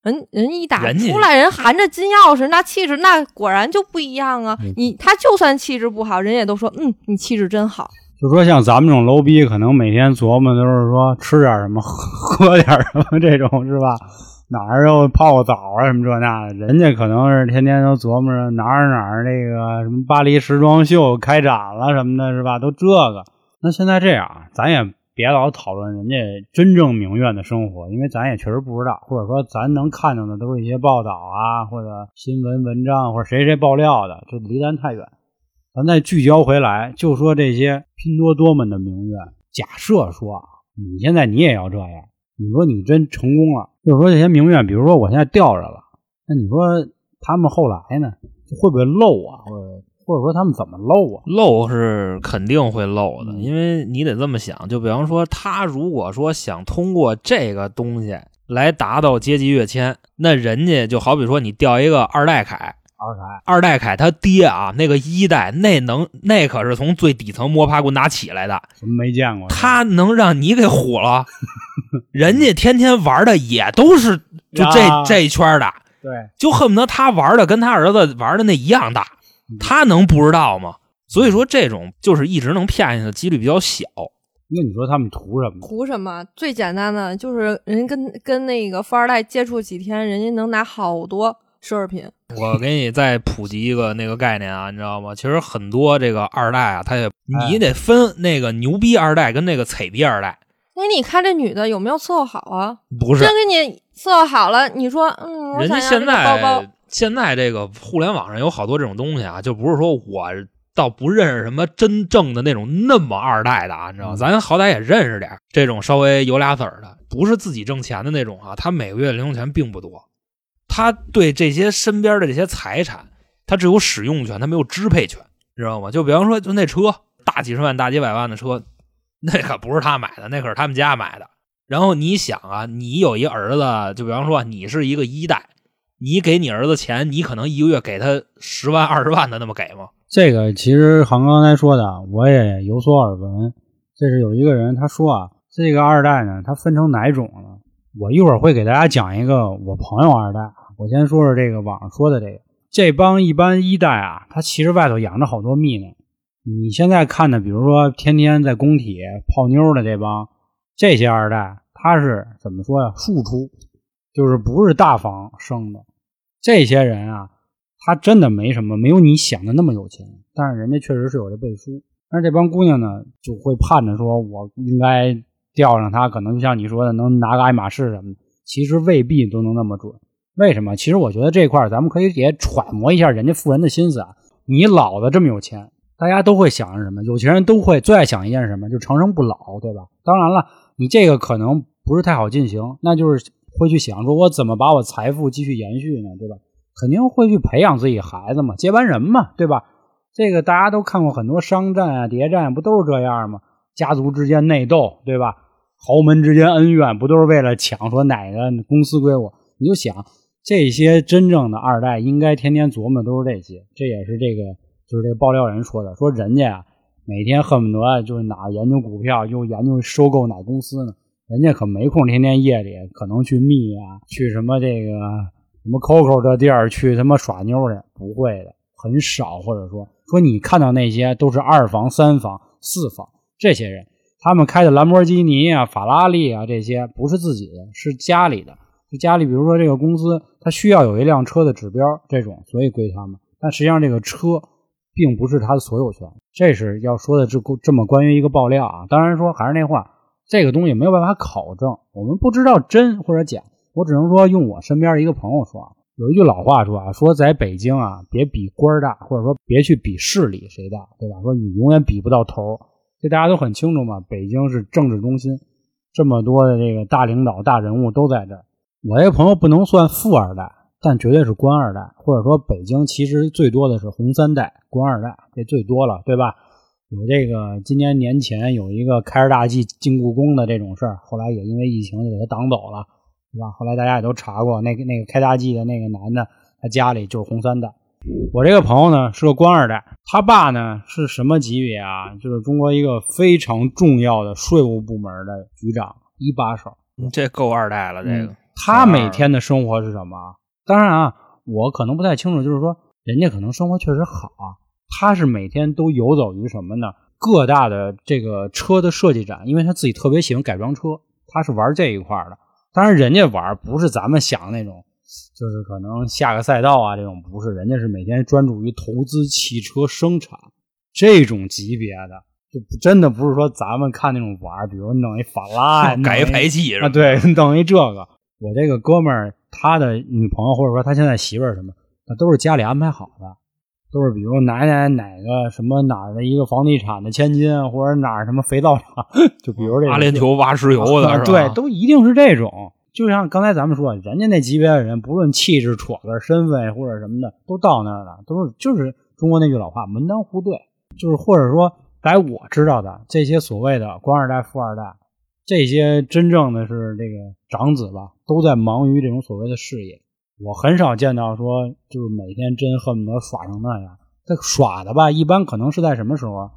人人一打出来，人含着金钥匙，那气质那果然就不一样啊嗯！你他就算气质不好，人也都说，嗯，你气质真好。就说像咱们这种 low 逼，可能每天琢磨都是说吃点什么，喝点什么这种是吧？哪儿又泡个澡啊什么这那的，人家可能是天天都琢磨着哪儿哪儿那个什么巴黎时装秀开展了什么的，是吧？都这个，那现在这样，咱也别老讨论人家真正名媛的生活，因为咱也确实不知道，或者说咱能看到的都是一些报道啊，或者新闻文章，或者谁谁爆料的，这离咱太远。咱再聚焦回来，就说这些拼多多们的名媛。假设说，你现在你也要这样，你说你真成功了，就是说这些名媛，比如说我现在吊着了，那你说他们后来呢，会不会漏啊？或者或者说他们怎么漏啊？漏是肯定会漏的，嗯因为你得这么想，就比方说他如果说想通过这个东西来达到阶级跃迁，那人家就好比说你吊一个二代凯。二代凯他爹啊，那个一代那能那可是从最底层摸爬滚打起来的，什么没见过？他能让你给唬了？人家天天玩的也都是就这呀这一圈的，对，就恨不得他玩的跟他儿子玩的那一样大嗯，他能不知道吗？所以说这种就是一直能骗下去的几率比较小。那你说他们图什么？图什么？最简单的就是人跟跟那个富二代接触几天，人家能拿好多奢侈品。我给你再普及一个那个概念啊，你知道吗？其实很多这个二代啊，他也你得分那个牛逼二代跟那个惨逼二代，那你看这女的有没有伺候好啊？不是真给你伺候好了，你说，嗯，人家现想要这个包包在，现在这个互联网上有好多这种东西啊，就不是说我倒不认识什么真正的那种那么二代的啊，你知道咱好歹也认识点儿这种稍微有俩子儿的，不是自己挣钱的那种啊，他每个月零用钱并不多，他对这些身边的这些财产，他只有使用权，他没有支配权，知道吗？就比方说，就那车大几十万、大几百万的车，那可不是他买的，那可是他们家买的。然后你想啊，你有一儿子，就比方说你是一个一代，你给你儿子钱，你可能一个月给他十万、二十万的那么给吗？这个其实航刚才说的，我也有所耳闻。这是有一个人他说啊，这个二代呢，它分成哪种呢？我一会儿会给大家讲一个我朋友二代。我先说说这个网上说的这个，这帮一般一代啊，他其实外头养着好多蜜呢。你现在看的，比如说天天在工体泡妞的这帮，这些二代，他是怎么说呀？庶出，就是不是大房生的。这些人啊，他真的没什么，没有你想的那么有钱，但是人家确实是有这背书。但是这帮姑娘呢，就会盼着说，我应该钓上他，可能就像你说的，能拿个爱马仕什么的，其实未必都能那么准。为什么？其实我觉得这块儿咱们可以也揣摩一下人家富人的心思啊。你老的这么有钱，大家都会想着什么？有钱人都会最爱想一件什么？就长生不老，对吧？当然了，你这个可能不是太好进行，那就是会去想说，我怎么把我财富继续延续呢？对吧？肯定会去培养自己孩子嘛，接班人嘛，对吧？这个大家都看过很多商战啊、谍战，不都是这样吗？家族之间内斗，对吧？豪门之间恩怨，不都是为了抢说哪个公司归我？你就想这些真正的二代，应该天天琢磨的都是这些。这也是这个就是这个爆料人说的，说人家啊每天恨不得就是哪研究股票，又研究收购哪公司呢？人家可没空天天夜里可能去蜜啊，去什么这个什么 COCO 这地儿去他妈耍妞去，不会的，很少。或者说说你看到那些都是二房、三房、四房这些人，他们开的兰博基尼啊、法拉利啊这些不是自己的，是家里的。就家里，比如说这个公司，它需要有一辆车的指标，这种，所以归他们。但实际上，这个车并不是他的所有权。这是要说的这这么关于一个爆料啊。当然说还是那话，这个东西没有办法考证，我们不知道真或者假。我只能说用我身边一个朋友说，有一句老话说啊，说在北京啊，别比官大，或者说别去比势力谁大，对吧？说你永远比不到头。这大家都很清楚嘛，北京是政治中心，这么多的这个大领导、大人物都在这儿。我这个朋友不能算富二代，但绝对是官二代，或者说北京其实最多的是红三代，官二代这最多了，对吧？有这个今年年前有一个开着大 G 进故宫的这种事儿，后来也因为疫情就给他挡走了，对吧？后来大家也都查过，那个那个开大 G 的那个男的，他家里就是红三代。我这个朋友呢是个官二代，他爸呢是什么级别啊？就是中国一个非常重要的税务部门的局长一把手。这够二代了，这个。嗯他每天的生活是什么？当然啊，我可能不太清楚，就是说人家可能生活确实好啊。他是每天都游走于什么呢？各大的这个车的设计展，因为他自己特别喜欢改装车，他是玩这一块的。当然，人家玩不是咱们想的那种，就是可能下个赛道啊这种，不是。人家是每天专注于投资汽车生产这种级别的，就真的不是说咱们看那种玩，比如弄一法拉，改一排气啊，对，弄一这个。我这个哥们儿，他的女朋友或者说他现在媳妇儿什么，那都是家里安排好的，都是比如哪哪哪个什么哪儿的一个房地产的千金，或者哪儿什么肥皂厂，就比如这个阿联酋挖石油的？啊对，都一定是这种。就像刚才咱们说，人家那级别的人，不论气质、戳子身份或者什么的，都到那儿了，都是就是中国那句老话，门当户对。就是或者说，在我知道的这些所谓的官二代、富二代，这些真正的是这个长子吧，都在忙于这种所谓的事业。我很少见到说，就是每天真恨不得耍成那样。这耍的吧，一般可能是在什么时候？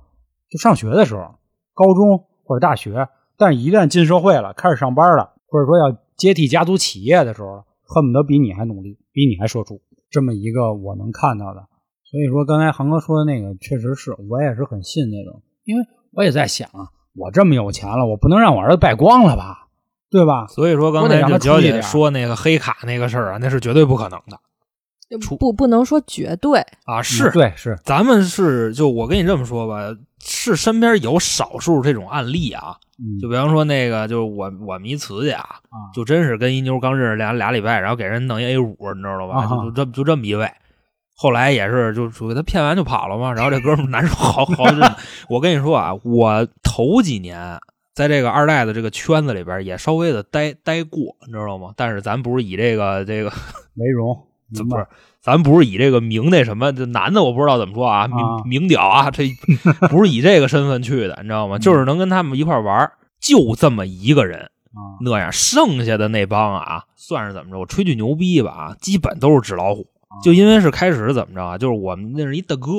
就上学的时候，高中或者大学。但是，一旦进社会了，开始上班了，或者说要接替家族企业的时候，恨不得比你还努力，比你还社畜。这么一个我能看到的。所以说，刚才航哥说的那个，确实是我也是很信那种，因为我也在想啊，我这么有钱了，我不能让我儿子败光了吧，对吧？所以说刚才这娇姐说那个黑卡那个事儿啊，那是绝对不可能的出不不能说绝对，啊！是，嗯对，是咱们是就我跟你这么说吧，是身边有少数这种案例啊，嗯，就比方说那个，就是我我们一词去啊，啊，就真是跟一妞刚认识俩俩礼拜，然后给人弄一 A 五，你知道吧？啊就就这么就这么一位。后来也是就属于他骗完就跑了嘛，然后这哥们难受好好。我跟你说啊，我头几年在这个二代的这个圈子里边也稍微的待待过，你知道吗？但是咱不是以这个这个 为荣，明白这不是，咱不是以这个名那什么，这男的我不知道怎么说啊，名啊名屌啊，这 不是以这个身份去的，你知道吗？嗯就是能跟他们一块玩，就这么一个人啊，那样，剩下的那帮啊，算是怎么着？我吹句牛逼吧啊，基本都是纸老虎。就因为是开始怎么着啊？就是我们那是一大哥，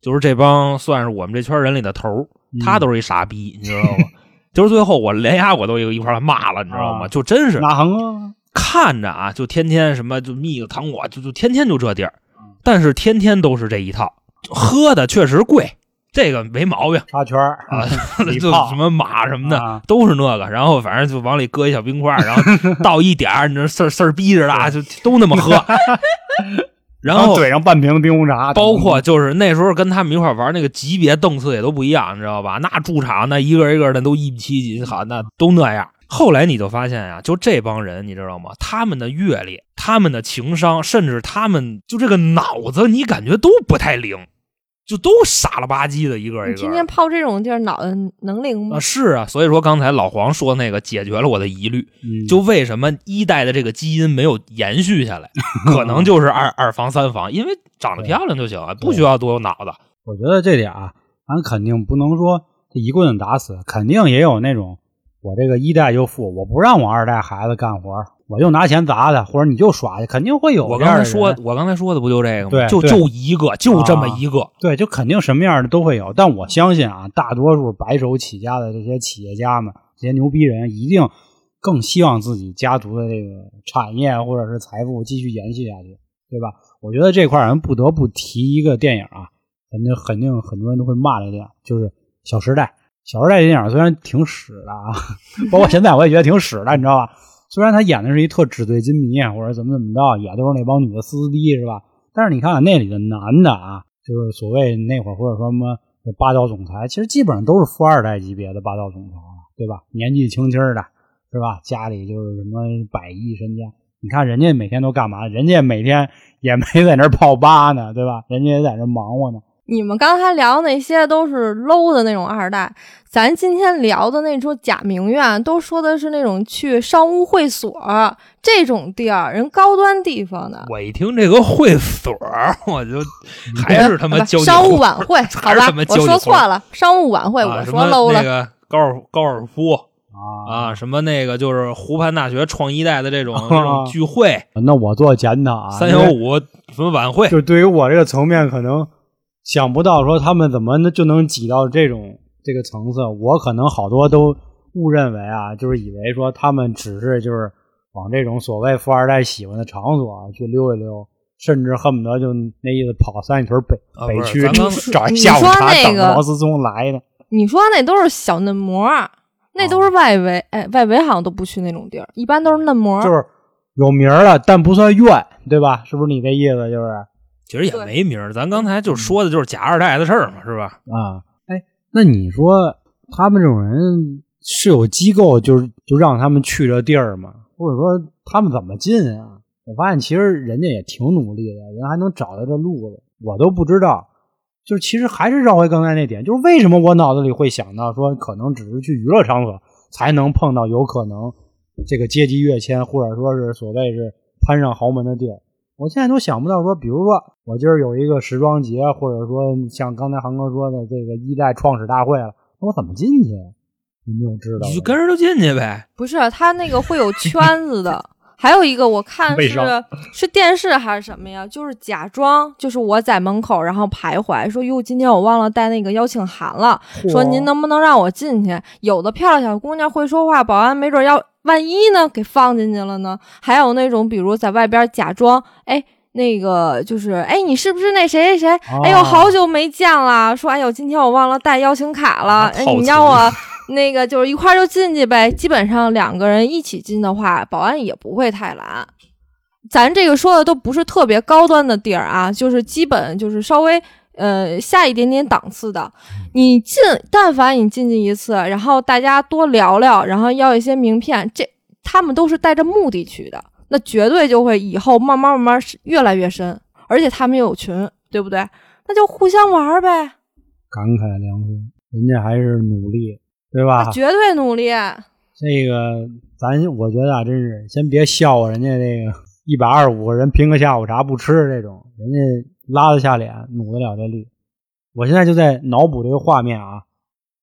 就是这帮算是我们这圈人里的头儿，他都是一傻逼，你知道吗？就是最后我连牙我都一块骂了，你知道吗？啊就真是哪行啊？看着啊，就天天什么就蜜个糖果，就就天天就这地儿嗯，但是天天都是这一套，喝的确实贵，这个没毛病插圈儿啊，就什么马什么的。啊都是那个，然后反正就往里搁一小冰块儿，然后 到一点儿，你这事儿事儿逼着的啊，就都那么喝。然后怼上半瓶冰红茶，包括就是那时候跟他们一块玩那个级别档次也都不一样，你知道吧？那驻场那一个一个的都一米七几，好那都那样。后来你就发现呀、就这帮人，你知道吗？他们的阅历、他们的情商，甚至他们就这个脑子，你感觉都不太灵，就都傻了吧唧的，一个一个天天泡这种地儿，脑子能灵吗啊，？是啊，所以说刚才老黄说那个解决了我的疑虑，嗯就为什么一代的这个基因没有延续下来，可能就是二 二房三房，因为长得漂亮就行了，不需要多有脑子。我觉得这点啊，咱肯定不能说一棍子打死，肯定也有那种我这个一代就富，我不让我二代孩子干活，我就拿钱砸他，或者你就耍去，肯定会有我。刚才说，我刚才说的不就这个吗？对对就就一个，就这么一个。对，就肯定什么样的都会有。但我相信啊，大多数白手起家的这些企业家们，这些牛逼人，一定更希望自己家族的这个产业或者是财富继续延续下去，对吧？我觉得这块儿咱不得不提一个电影啊，肯定肯定很多人都会骂这个电影，就是《小时代》。《小时代》这电影虽然挺屎的啊，包括现在我也觉得挺屎的，你知道吧？虽然他演的是一特纸醉金迷或者怎么怎么着，也都是那帮女的撕逼是吧？但是你看那里的男的啊，就是所谓那会儿或者说什么霸道总裁，其实基本上都是富二代级别的霸道总裁，对吧？年纪轻轻的，是吧？家里就是什么百亿身家。你看人家每天都干嘛？人家每天也没在那泡吧呢，对吧？人家也在那忙活呢。你们刚才聊那些都是 low 的那种二代，咱今天聊的那种假名媛，都说的是那种去商务会所这种地儿，人高端地方的。我一听这个会所，我就还是他妈商务晚会，好吧我说错了，商务晚会，啊我说 low 了。那个高尔高尔夫啊啊，什么那个就是湖畔大学创一代的这种 这种聚会，那我做检讨啊，三幺五什么晚会，就对于我这个层面，可能想不到说他们怎么能就能挤到这种这个层次。我可能好多都误认为啊，就是以为说他们只是就是往这种所谓富二代喜欢的场所啊去溜一溜，甚至恨不得就那意思跑三里屯北、啊北区找一下午茶那个等着王思聪来呢。你说那都是小嫩模，那都是外围，哎，外围好像都不去那种地儿，一般都是嫩模。就是有名儿了，但不算怨，对吧？是不是你这意思？就是其实也没名儿。咱刚才就说的就是假二代的事儿嘛，是吧？啊，哎，那你说他们这种人是有机构，就是就让他们去这地儿吗？或者说他们怎么进啊？我发现其实人家也挺努力的，人还能找到这路子，我都不知道。就是其实还是绕回刚才那点，就是为什么我脑子里会想到说，可能只是去娱乐场所才能碰到有可能这个阶级跃迁，或者说是所谓是攀上豪门的地儿。我现在都想不到说，比如说我今儿有一个时装节，或者说像刚才航哥说的这个一代创始大会了，那我怎么进去？你没有知道？你就跟着就进去呗。不是他那个会有圈子的。还有一个我看是是电视还是什么呀？就是假装就是我在门口，然后徘徊，说哟，今天我忘了带那个邀请函了，说您能不能让我进去？有的漂亮小姑娘会说话，保安没准要万一呢，给放进去了呢。还有那种比如在外边假装，哎，那个就是哎，你是不是那谁谁谁？哎呦，好久没见了，说哎呦，今天我忘了带邀请卡了，哎，你让我。那个就是一块就进去呗，基本上两个人一起进的话，保安也不会太拦。咱这个说的都不是特别高端的地儿啊，就是基本就是稍微呃下一点点档次的。你进，但凡你进去一次，然后大家多聊聊，然后要一些名片，这他们都是带着目的去的，那绝对就会以后慢慢慢慢越来越深。而且他们又有群，对不对？那就互相玩呗。感慨良心，人家还是努力。对吧？绝对努力。这个，咱我觉得啊，真是先别笑话人家这个一百二十五个人拼个下午茶不吃这种，人家拉得下脸，努得了这力。我现在就在脑补这个画面啊，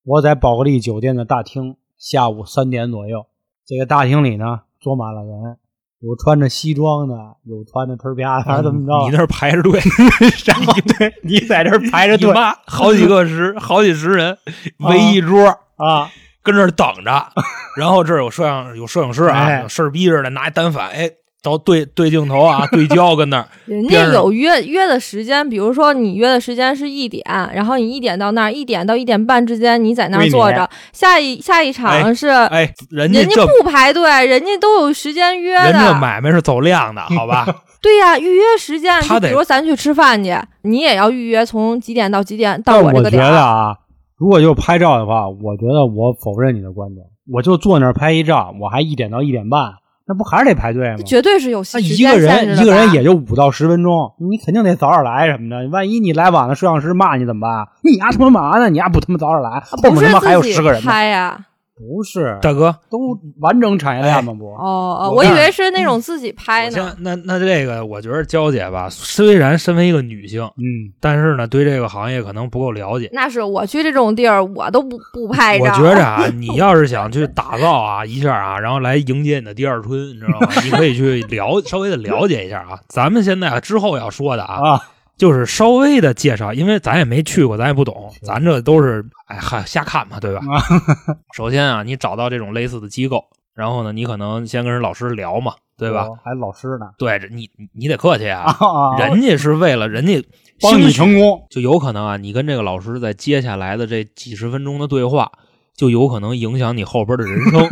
我在宝格丽酒店的大厅，下午三点左右，这个大厅里呢坐满了人，有穿着西装的，有穿着忒啪的，还是怎么着？你那排着队，然后对你在这儿排着队，好几个十，好几十人围一桌。啊，跟这儿等着，然后这儿有摄像有摄影师啊，事儿逼着的拿一单反，哎，都对对镜头啊，对焦跟那儿。人家有约约的时间，比如说你约的时间是一点，然后你一点到那儿，一点到一点半之间你在那儿坐着。下一下一场是哎，人家不排队，人家都有时间约的。人家买卖是走量的，好吧？对呀，预约时间，就比如咱去吃饭去，你也要预约，从几点到几点到我这个点我觉得啊。如果就拍照的话，我觉得我否认你的观点。我就坐那儿拍一照，我还一点到一点半，那不还是得排队吗？绝对是有一个人一个人也就五到十分钟，你肯定得早点来什么的。万一你来晚了，摄像师骂你怎么办？你丫他妈嘛呢？你丫不他妈早点来，后面他妈还有十个人拍呀。不是大哥，都完整产业链吗？不，哦哦，我以为是那种自己拍呢。那那这个，我觉得娇姐吧，虽然身为一个女性，嗯，但是呢，对这个行业可能不够了解。那是我去这种地儿，我都不不拍照。我觉着啊，你要是想去打造啊一下啊，然后来迎接你的第二春，你知道吗？你可以去了稍微的了解一下啊。咱们现在啊之后要说的啊。就是稍微的介绍，因为咱也没去过，咱也不懂，咱这都是哎嗨瞎看嘛，对吧？首先啊，你找到这种类似的机构，然后呢，你可能先跟人老师聊嘛，对吧？还老师呢？对，你你得客气啊，人家是为了人家帮你成功，就有可能啊，你跟这个老师在接下来的这几十分钟的对话，就有可能影响你后边的人生，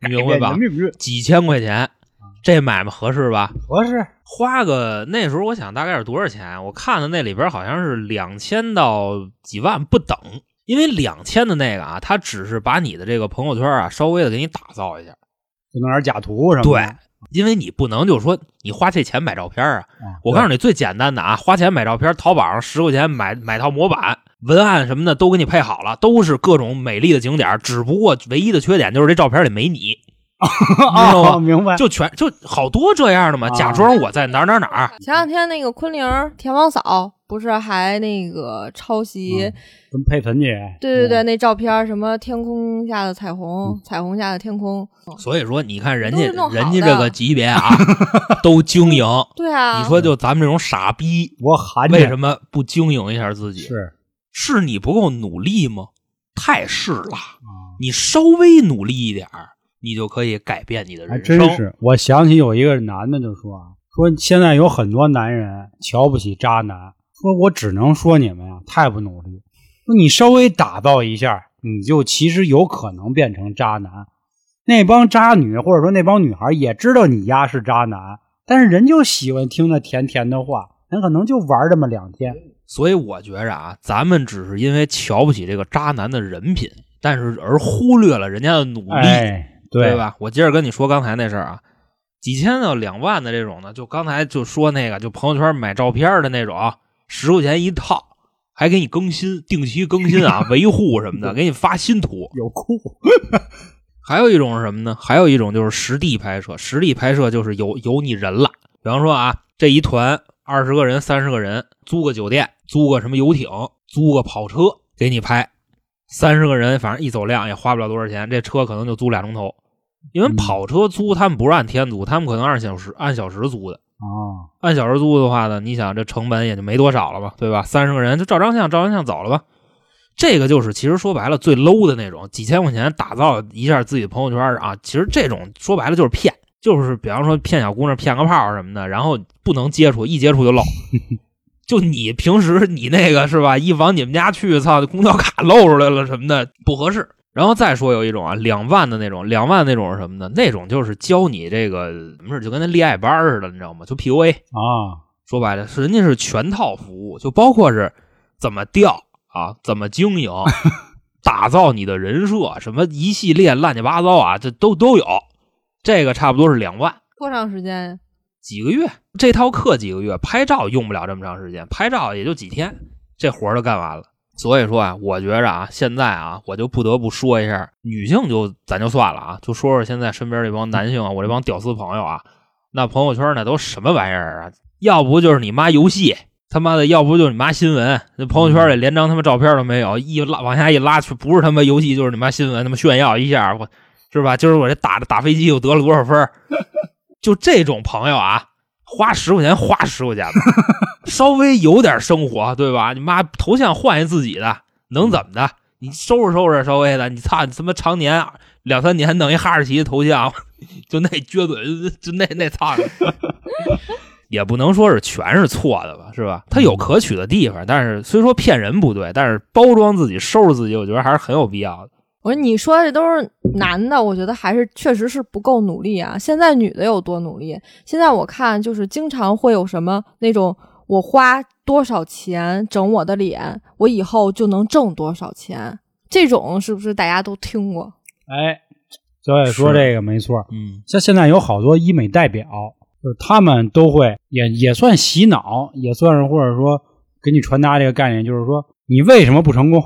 你明白吧？几千块钱。这买卖合适吧？合适，花个那时候我想大概是多少钱？我看的那里边好像是两千到几万不等，因为两千的那个啊，他只是把你的这个朋友圈啊稍微的给你打造一下，就弄点假图什么的。对，因为你不能就说你花这钱买照片啊。我告诉你最简单的啊，花钱买照片，淘宝上十块钱买买套模板，文案什么的都给你配好了，都是各种美丽的景点，只不过唯一的缺点就是这照片里没你。啊，明白，就全就好多这样的嘛，假装我在哪哪哪。前两天那个昆凌田王嫂不是还那个抄袭跟佩岑姐？对对对，那照片什么天空下的彩虹，彩虹下的天空。所以说，你看人家人家这个级别啊，都经营。对啊，你说就咱们这种傻逼，我喊为什么不经营一下自己？是是你不够努力吗？太是了，你稍微努力一点儿。你就可以改变你的人生。还真是，我想起有一个男的就说啊，说现在有很多男人瞧不起渣男，说我只能说你们呀太不努力。说你稍微打造一下，你就其实有可能变成渣男。那帮渣女或者说那帮女孩也知道你丫是渣男，但是人就喜欢听那甜甜的话，人可能就玩这么两天。所以我觉着啊，咱们只是因为瞧不起这个渣男的人品，但是而忽略了人家的努力，哎，对？吧？我接着跟你说刚才那事儿啊，几千到两万的这种呢，就刚才就说那个，就朋友圈买照片的那种，十块钱一套，还给你更新，定期更新啊，维护什么的，给你发新图。有酷，还有一种是什么呢？还有一种就是实地拍摄，实地拍摄就是有有你人了。比方说啊，这一团二十个人、三十个人，租个酒店，租个什么游艇，租个跑车给你拍。三十个人，反正一走量也花不了多少钱，这车可能就租俩钟头。因为嗯跑车租他们不是按天租，他们可能按小时按小时租的。啊，按小时租的话呢，你想这成本也就没多少了吧，对吧？三十个人就照张相，照张相走了吧。这个就是其实说白了最 low 的那种，几千块钱打造一下自己的朋友圈啊。其实这种说白了就是骗，就是比方说骗小姑娘、骗个炮什么的，然后不能接触，一接触就漏。就你平时你那个是吧？一往你们家去，操，公交卡露出来了什么的，不合适。然后再说有一种啊，两万的那种，两万那种是什么呢？那种就是教你这个什么事，就跟那恋爱班似的，你知道吗？就 PUA。啊，说白了，是人家是全套服务，就包括是怎么钓啊，怎么经营，打造你的人设，什么一系列乱七八糟啊，这都都有。这个差不多是两万多长时间呀？几个月，这套课几个月，拍照用不了这么长时间，拍照也就几天，这活儿就干完了。所以说啊，我觉着啊，现在啊，我就不得不说一下，女性就咱就算了啊，就说说现在身边这帮男性啊，我这帮屌丝朋友啊，那朋友圈那都什么玩意儿啊？要不就是你妈游戏，他妈的，要不就是你妈新闻，那朋友圈里连张他妈照片都没有，一拉往下一拉去，不是他妈游戏就是你妈新闻，他妈炫耀一下，我是吧？今儿我这打打飞机又得了多少分？就这种朋友啊，花十块钱花十块钱吧，稍微有点生活，对吧？你妈头像换一自己的，能怎么的？你收拾收拾稍微的，你操，你他妈常年两三年弄一哈士奇头像，就那撅嘴，就那那操，也不能说是全是错的吧，是吧？他有可取的地方，但是虽说骗人不对，但是包装自己、收拾自己，我觉得还是很有必要的。我说你说的这都是男的，我觉得还是确实是不够努力啊。现在女的有多努力？现在我看就是经常会有什么那种，我花多少钱整我的脸，我以后就能挣多少钱，这种是不是大家都听过？哎，小野说这个没错，嗯像现在有好多医美代表，就是他们都会也也算洗脑，也算是或者说给你传达这个概念，就是说你为什么不成功，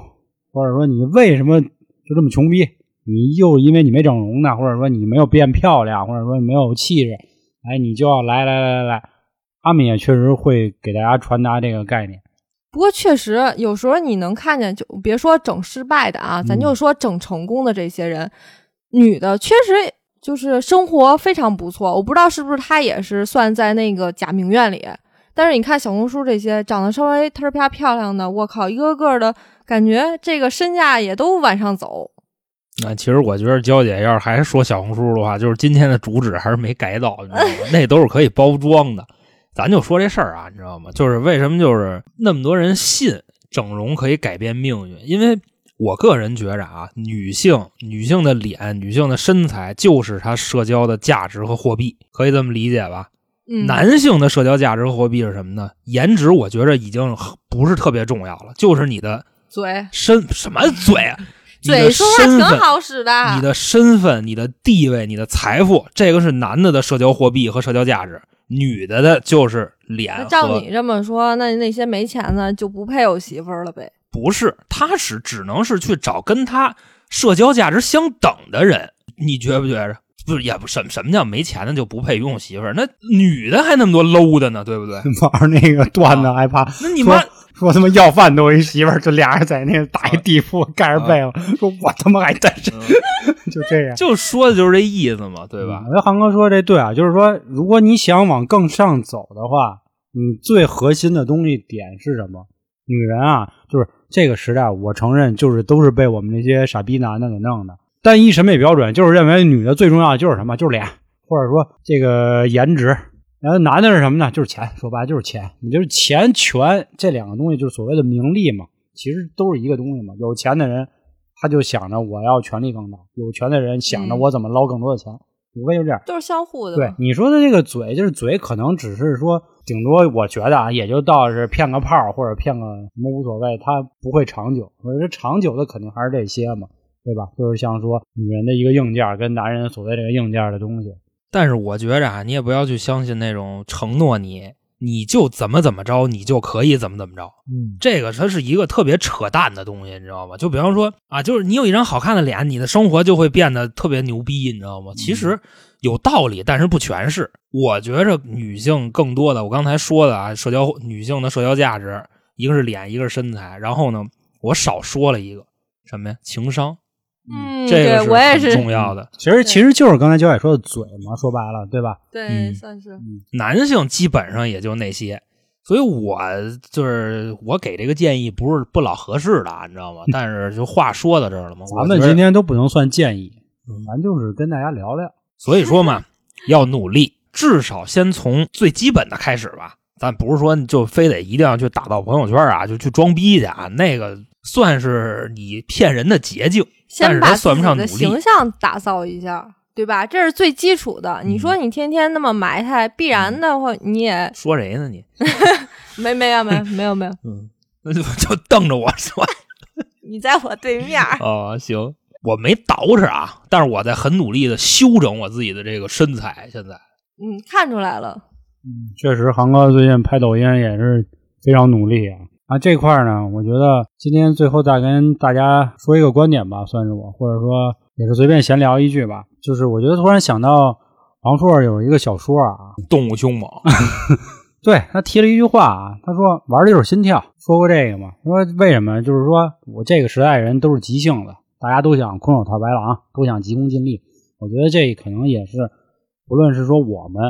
或者说你为什么就这么穷逼？你又因为你没整容呢，或者说你没有变漂亮，或者说你没有气质，哎，你就要来来来来来，他们也确实会给大家传达这个概念。不过确实有时候你能看见，就别说整失败的啊，咱就说整成功的这些人，女的确实就是生活非常不错。我不知道是不是她也是算在那个假名媛里，但是你看小红书这些长得稍微特儿啪漂亮的，我靠，一个个的感觉这个身价也都往上走。那其实我觉得娇姐要是还是说小红书的话，就是今天的主旨还是没改到，你知道吗？那都是可以包装的。咱就说这事儿啊，你知道吗？就是为什么就是那么多人信整容可以改变命运？因为我个人觉着啊，女性女性的脸、女性的身材就是她社交的价值和货币，可以这么理解吧？嗯，男性的社交价值和货币是什么呢？颜值，我觉着已经不是特别重要了，就是你的嘴身什么嘴啊，嘴说话挺好使的，你的身份、你的地位、你的财富，这个是男的的社交货币和社交价值，女的的就是脸那照你这么说，那那些没钱的就不配有媳妇儿了呗？不是，他是只能是去找跟他社交价值相等的人，你觉不觉着？不是，也不什么什么叫没钱的就不配拥有媳妇儿？那女的还那么多 low 的呢，对不对？玩那个段子害怕，那你妈说他妈要饭都有一媳妇儿，就俩人在那打一地铺盖着被子，说我他妈还单身，就这样。就说的就是这意思嘛，对吧？我觉得航哥说这对啊，就是说，如果你想往更上走的话，你最核心的东西点是什么？女人啊，就是这个时代，我承认就是都是被我们那些傻逼男的给弄的。单一审美标准就是认为女的最重要的就是什么？就是脸，或者说这个颜值。然后男的是什么呢？就是钱，说白了就是钱。你就是钱权这两个东西，就是所谓的名利嘛，其实都是一个东西嘛。有钱的人，他就想着我要权力更大；有权的人想着我怎么捞更多的钱。无非就这样。都是相互的嘛。对你说的这个嘴，就是嘴，可能只是说，顶多我觉得啊，也就到是骗个炮或者骗个什么无所谓，他不会长久。我觉得长久的肯定还是这些嘛，对吧？就是像说女人的一个硬件跟男人所谓这个硬件的东西，但是我觉着啊，你也不要去相信那种承诺你，你就怎么怎么着，你就可以怎么怎么着。嗯，这个它是一个特别扯淡的东西，你知道吗？就比方说啊，就是你有一张好看的脸，你的生活就会变得特别牛逼，你知道吗？其实有道理，但是不全是。我觉着女性更多的，我刚才说的啊，社交女性的社交价值，一个是脸，一个是身材。然后呢，我少说了一个什么呀？情商，嗯，这个对我也很是，重要的。其实其实就是刚才焦姐说的嘴嘛，说白了，对吧？对，嗯算是。男性基本上也就那些，所以我就是我给这个建议不是不老合适的啊，你知道吗？但是就话说到这儿了嘛，咱们今天都不能算建议，咱就是跟大家聊聊。所以说嘛，要努力，至少先从最基本的开始吧。咱不是说就非得一定要去打造朋友圈啊，就去装逼去啊，那个算是你骗人的捷径，但先把是它算不上努力。自己的形象打造一下，对吧？这是最基础的。你说你天天那么埋汰，必然的话你也说谁呢你？没没有没有没有没有，嗯，那就就瞪着我说 你在我对面啊。哦，行，我没捯饬啊，但是我在很努力的修整我自己的这个身材。现在，嗯，看出来了。嗯，确实，航哥最近拍抖音也是非常努力啊。啊，这块儿呢，我觉得今天最后再跟大家说一个观点吧，算是我，或者说也是随便闲聊一句吧。就是我觉得突然想到，王朔有一个小说啊，动物凶猛，对他提了一句话啊，他说玩的就是心跳，说过这个嘛？他说为什么？就是说我这个时代人都是急性子，大家都想空手套白狼，都想急功近利。我觉得这可能也是，不论是说我们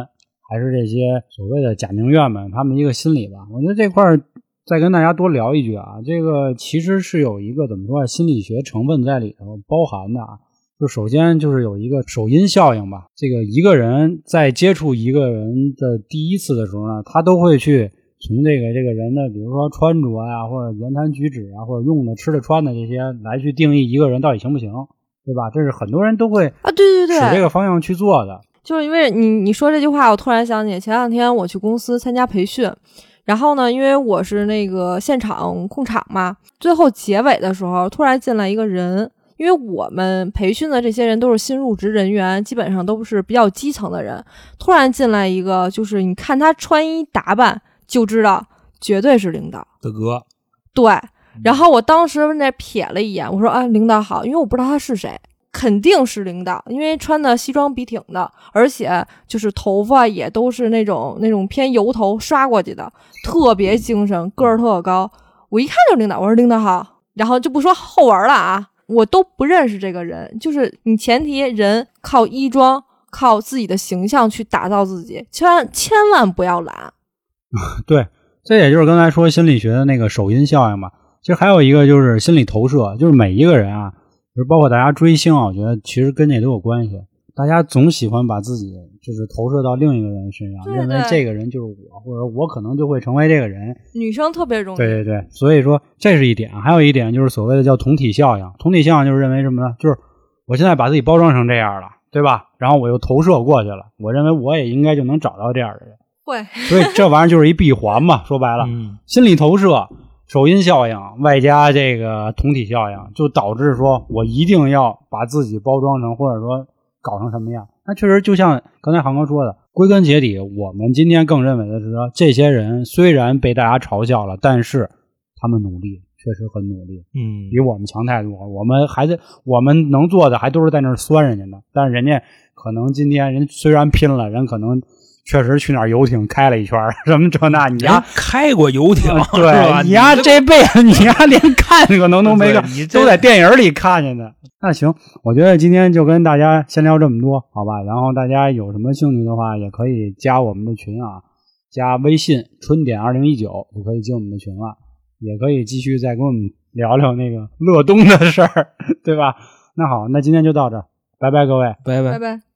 还是这些所谓的假名媛们，他们一个心理吧。我觉得这块儿再跟大家多聊一句啊，这个其实是有一个怎么说啊，心理学成分在里头包含的啊。就首先就是有一个首因效应吧，这个一个人在接触一个人的第一次的时候呢，他都会去从这个这个人的，比如说穿着呀，或者言谈举止啊，或者用的、吃的、穿的这些，来去定义一个人到底行不行，对吧？这是很多人都会啊，对对对使这，个方向去做的。就是因为你你说这句话，我突然想起前两天我去公司参加培训，然后呢，因为我是那个现场控场嘛，最后结尾的时候突然进来一个人，因为我们培训的这些人都是新入职人员，基本上都是比较基层的人，突然进来一个，就是你看他穿衣打扮就知道绝对是领导，大哥，对。然后我当时那瞥了一眼，我说啊，领导好，因为我不知道他是谁，肯定是领导，因为穿的西装笔挺的，而且就是头发也都是那种那种偏油头刷过去的，特别精神，个儿特高。我一看就是领导，我说领导好，然后就不说后文了啊，我都不认识这个人，就是你前提人靠衣装，靠自己的形象去打造自己，千万千万不要懒。对，这也就是刚才说心理学的那个首因效应嘛。其实还有一个就是心理投射，就是每一个人啊，就是包括大家追星啊，我觉得其实跟这都有关系。大家总喜欢把自己就是投射到另一个人身上，对认为这个人就是我，或者我可能就会成为这个人。女生特别容易，对对对，所以说这是一点。还有一点就是所谓的叫同体效应。同体效应就是认为什么呢？就是我现在把自己包装成这样了，对吧？然后我又投射过去了，我认为我也应该就能找到这样的人。会所以这玩意儿就是一闭环嘛，说白了。嗯，心理投射、首因效应外加这个同体效应，就导致说我一定要把自己包装成或者说搞成什么样。那确实就像刚才航哥说的，归根结底，我们今天更认为的是说，这些人虽然被大家嘲笑了，但是他们努力，确实很努力，嗯比我们强太多。我们还在我们能做的还都是在那儿酸人家呢，但是人家可能今天人虽然拼了，人可能确实去哪儿游艇开了一圈什么这那，你人呀。开过游艇，是吧对你呀，这这辈子你呀连看可能都没看，你都在电影里看见的。那行，我觉得今天就跟大家先聊这么多，好吧？然后大家有什么兴趣的话，也可以加我们的群啊，加微信“春点二零一九”就可以进我们的群了，也可以继续再跟我们聊聊那个乐东的事儿，对吧？那好，那今天就到这儿，拜拜，各位。拜拜拜。拜。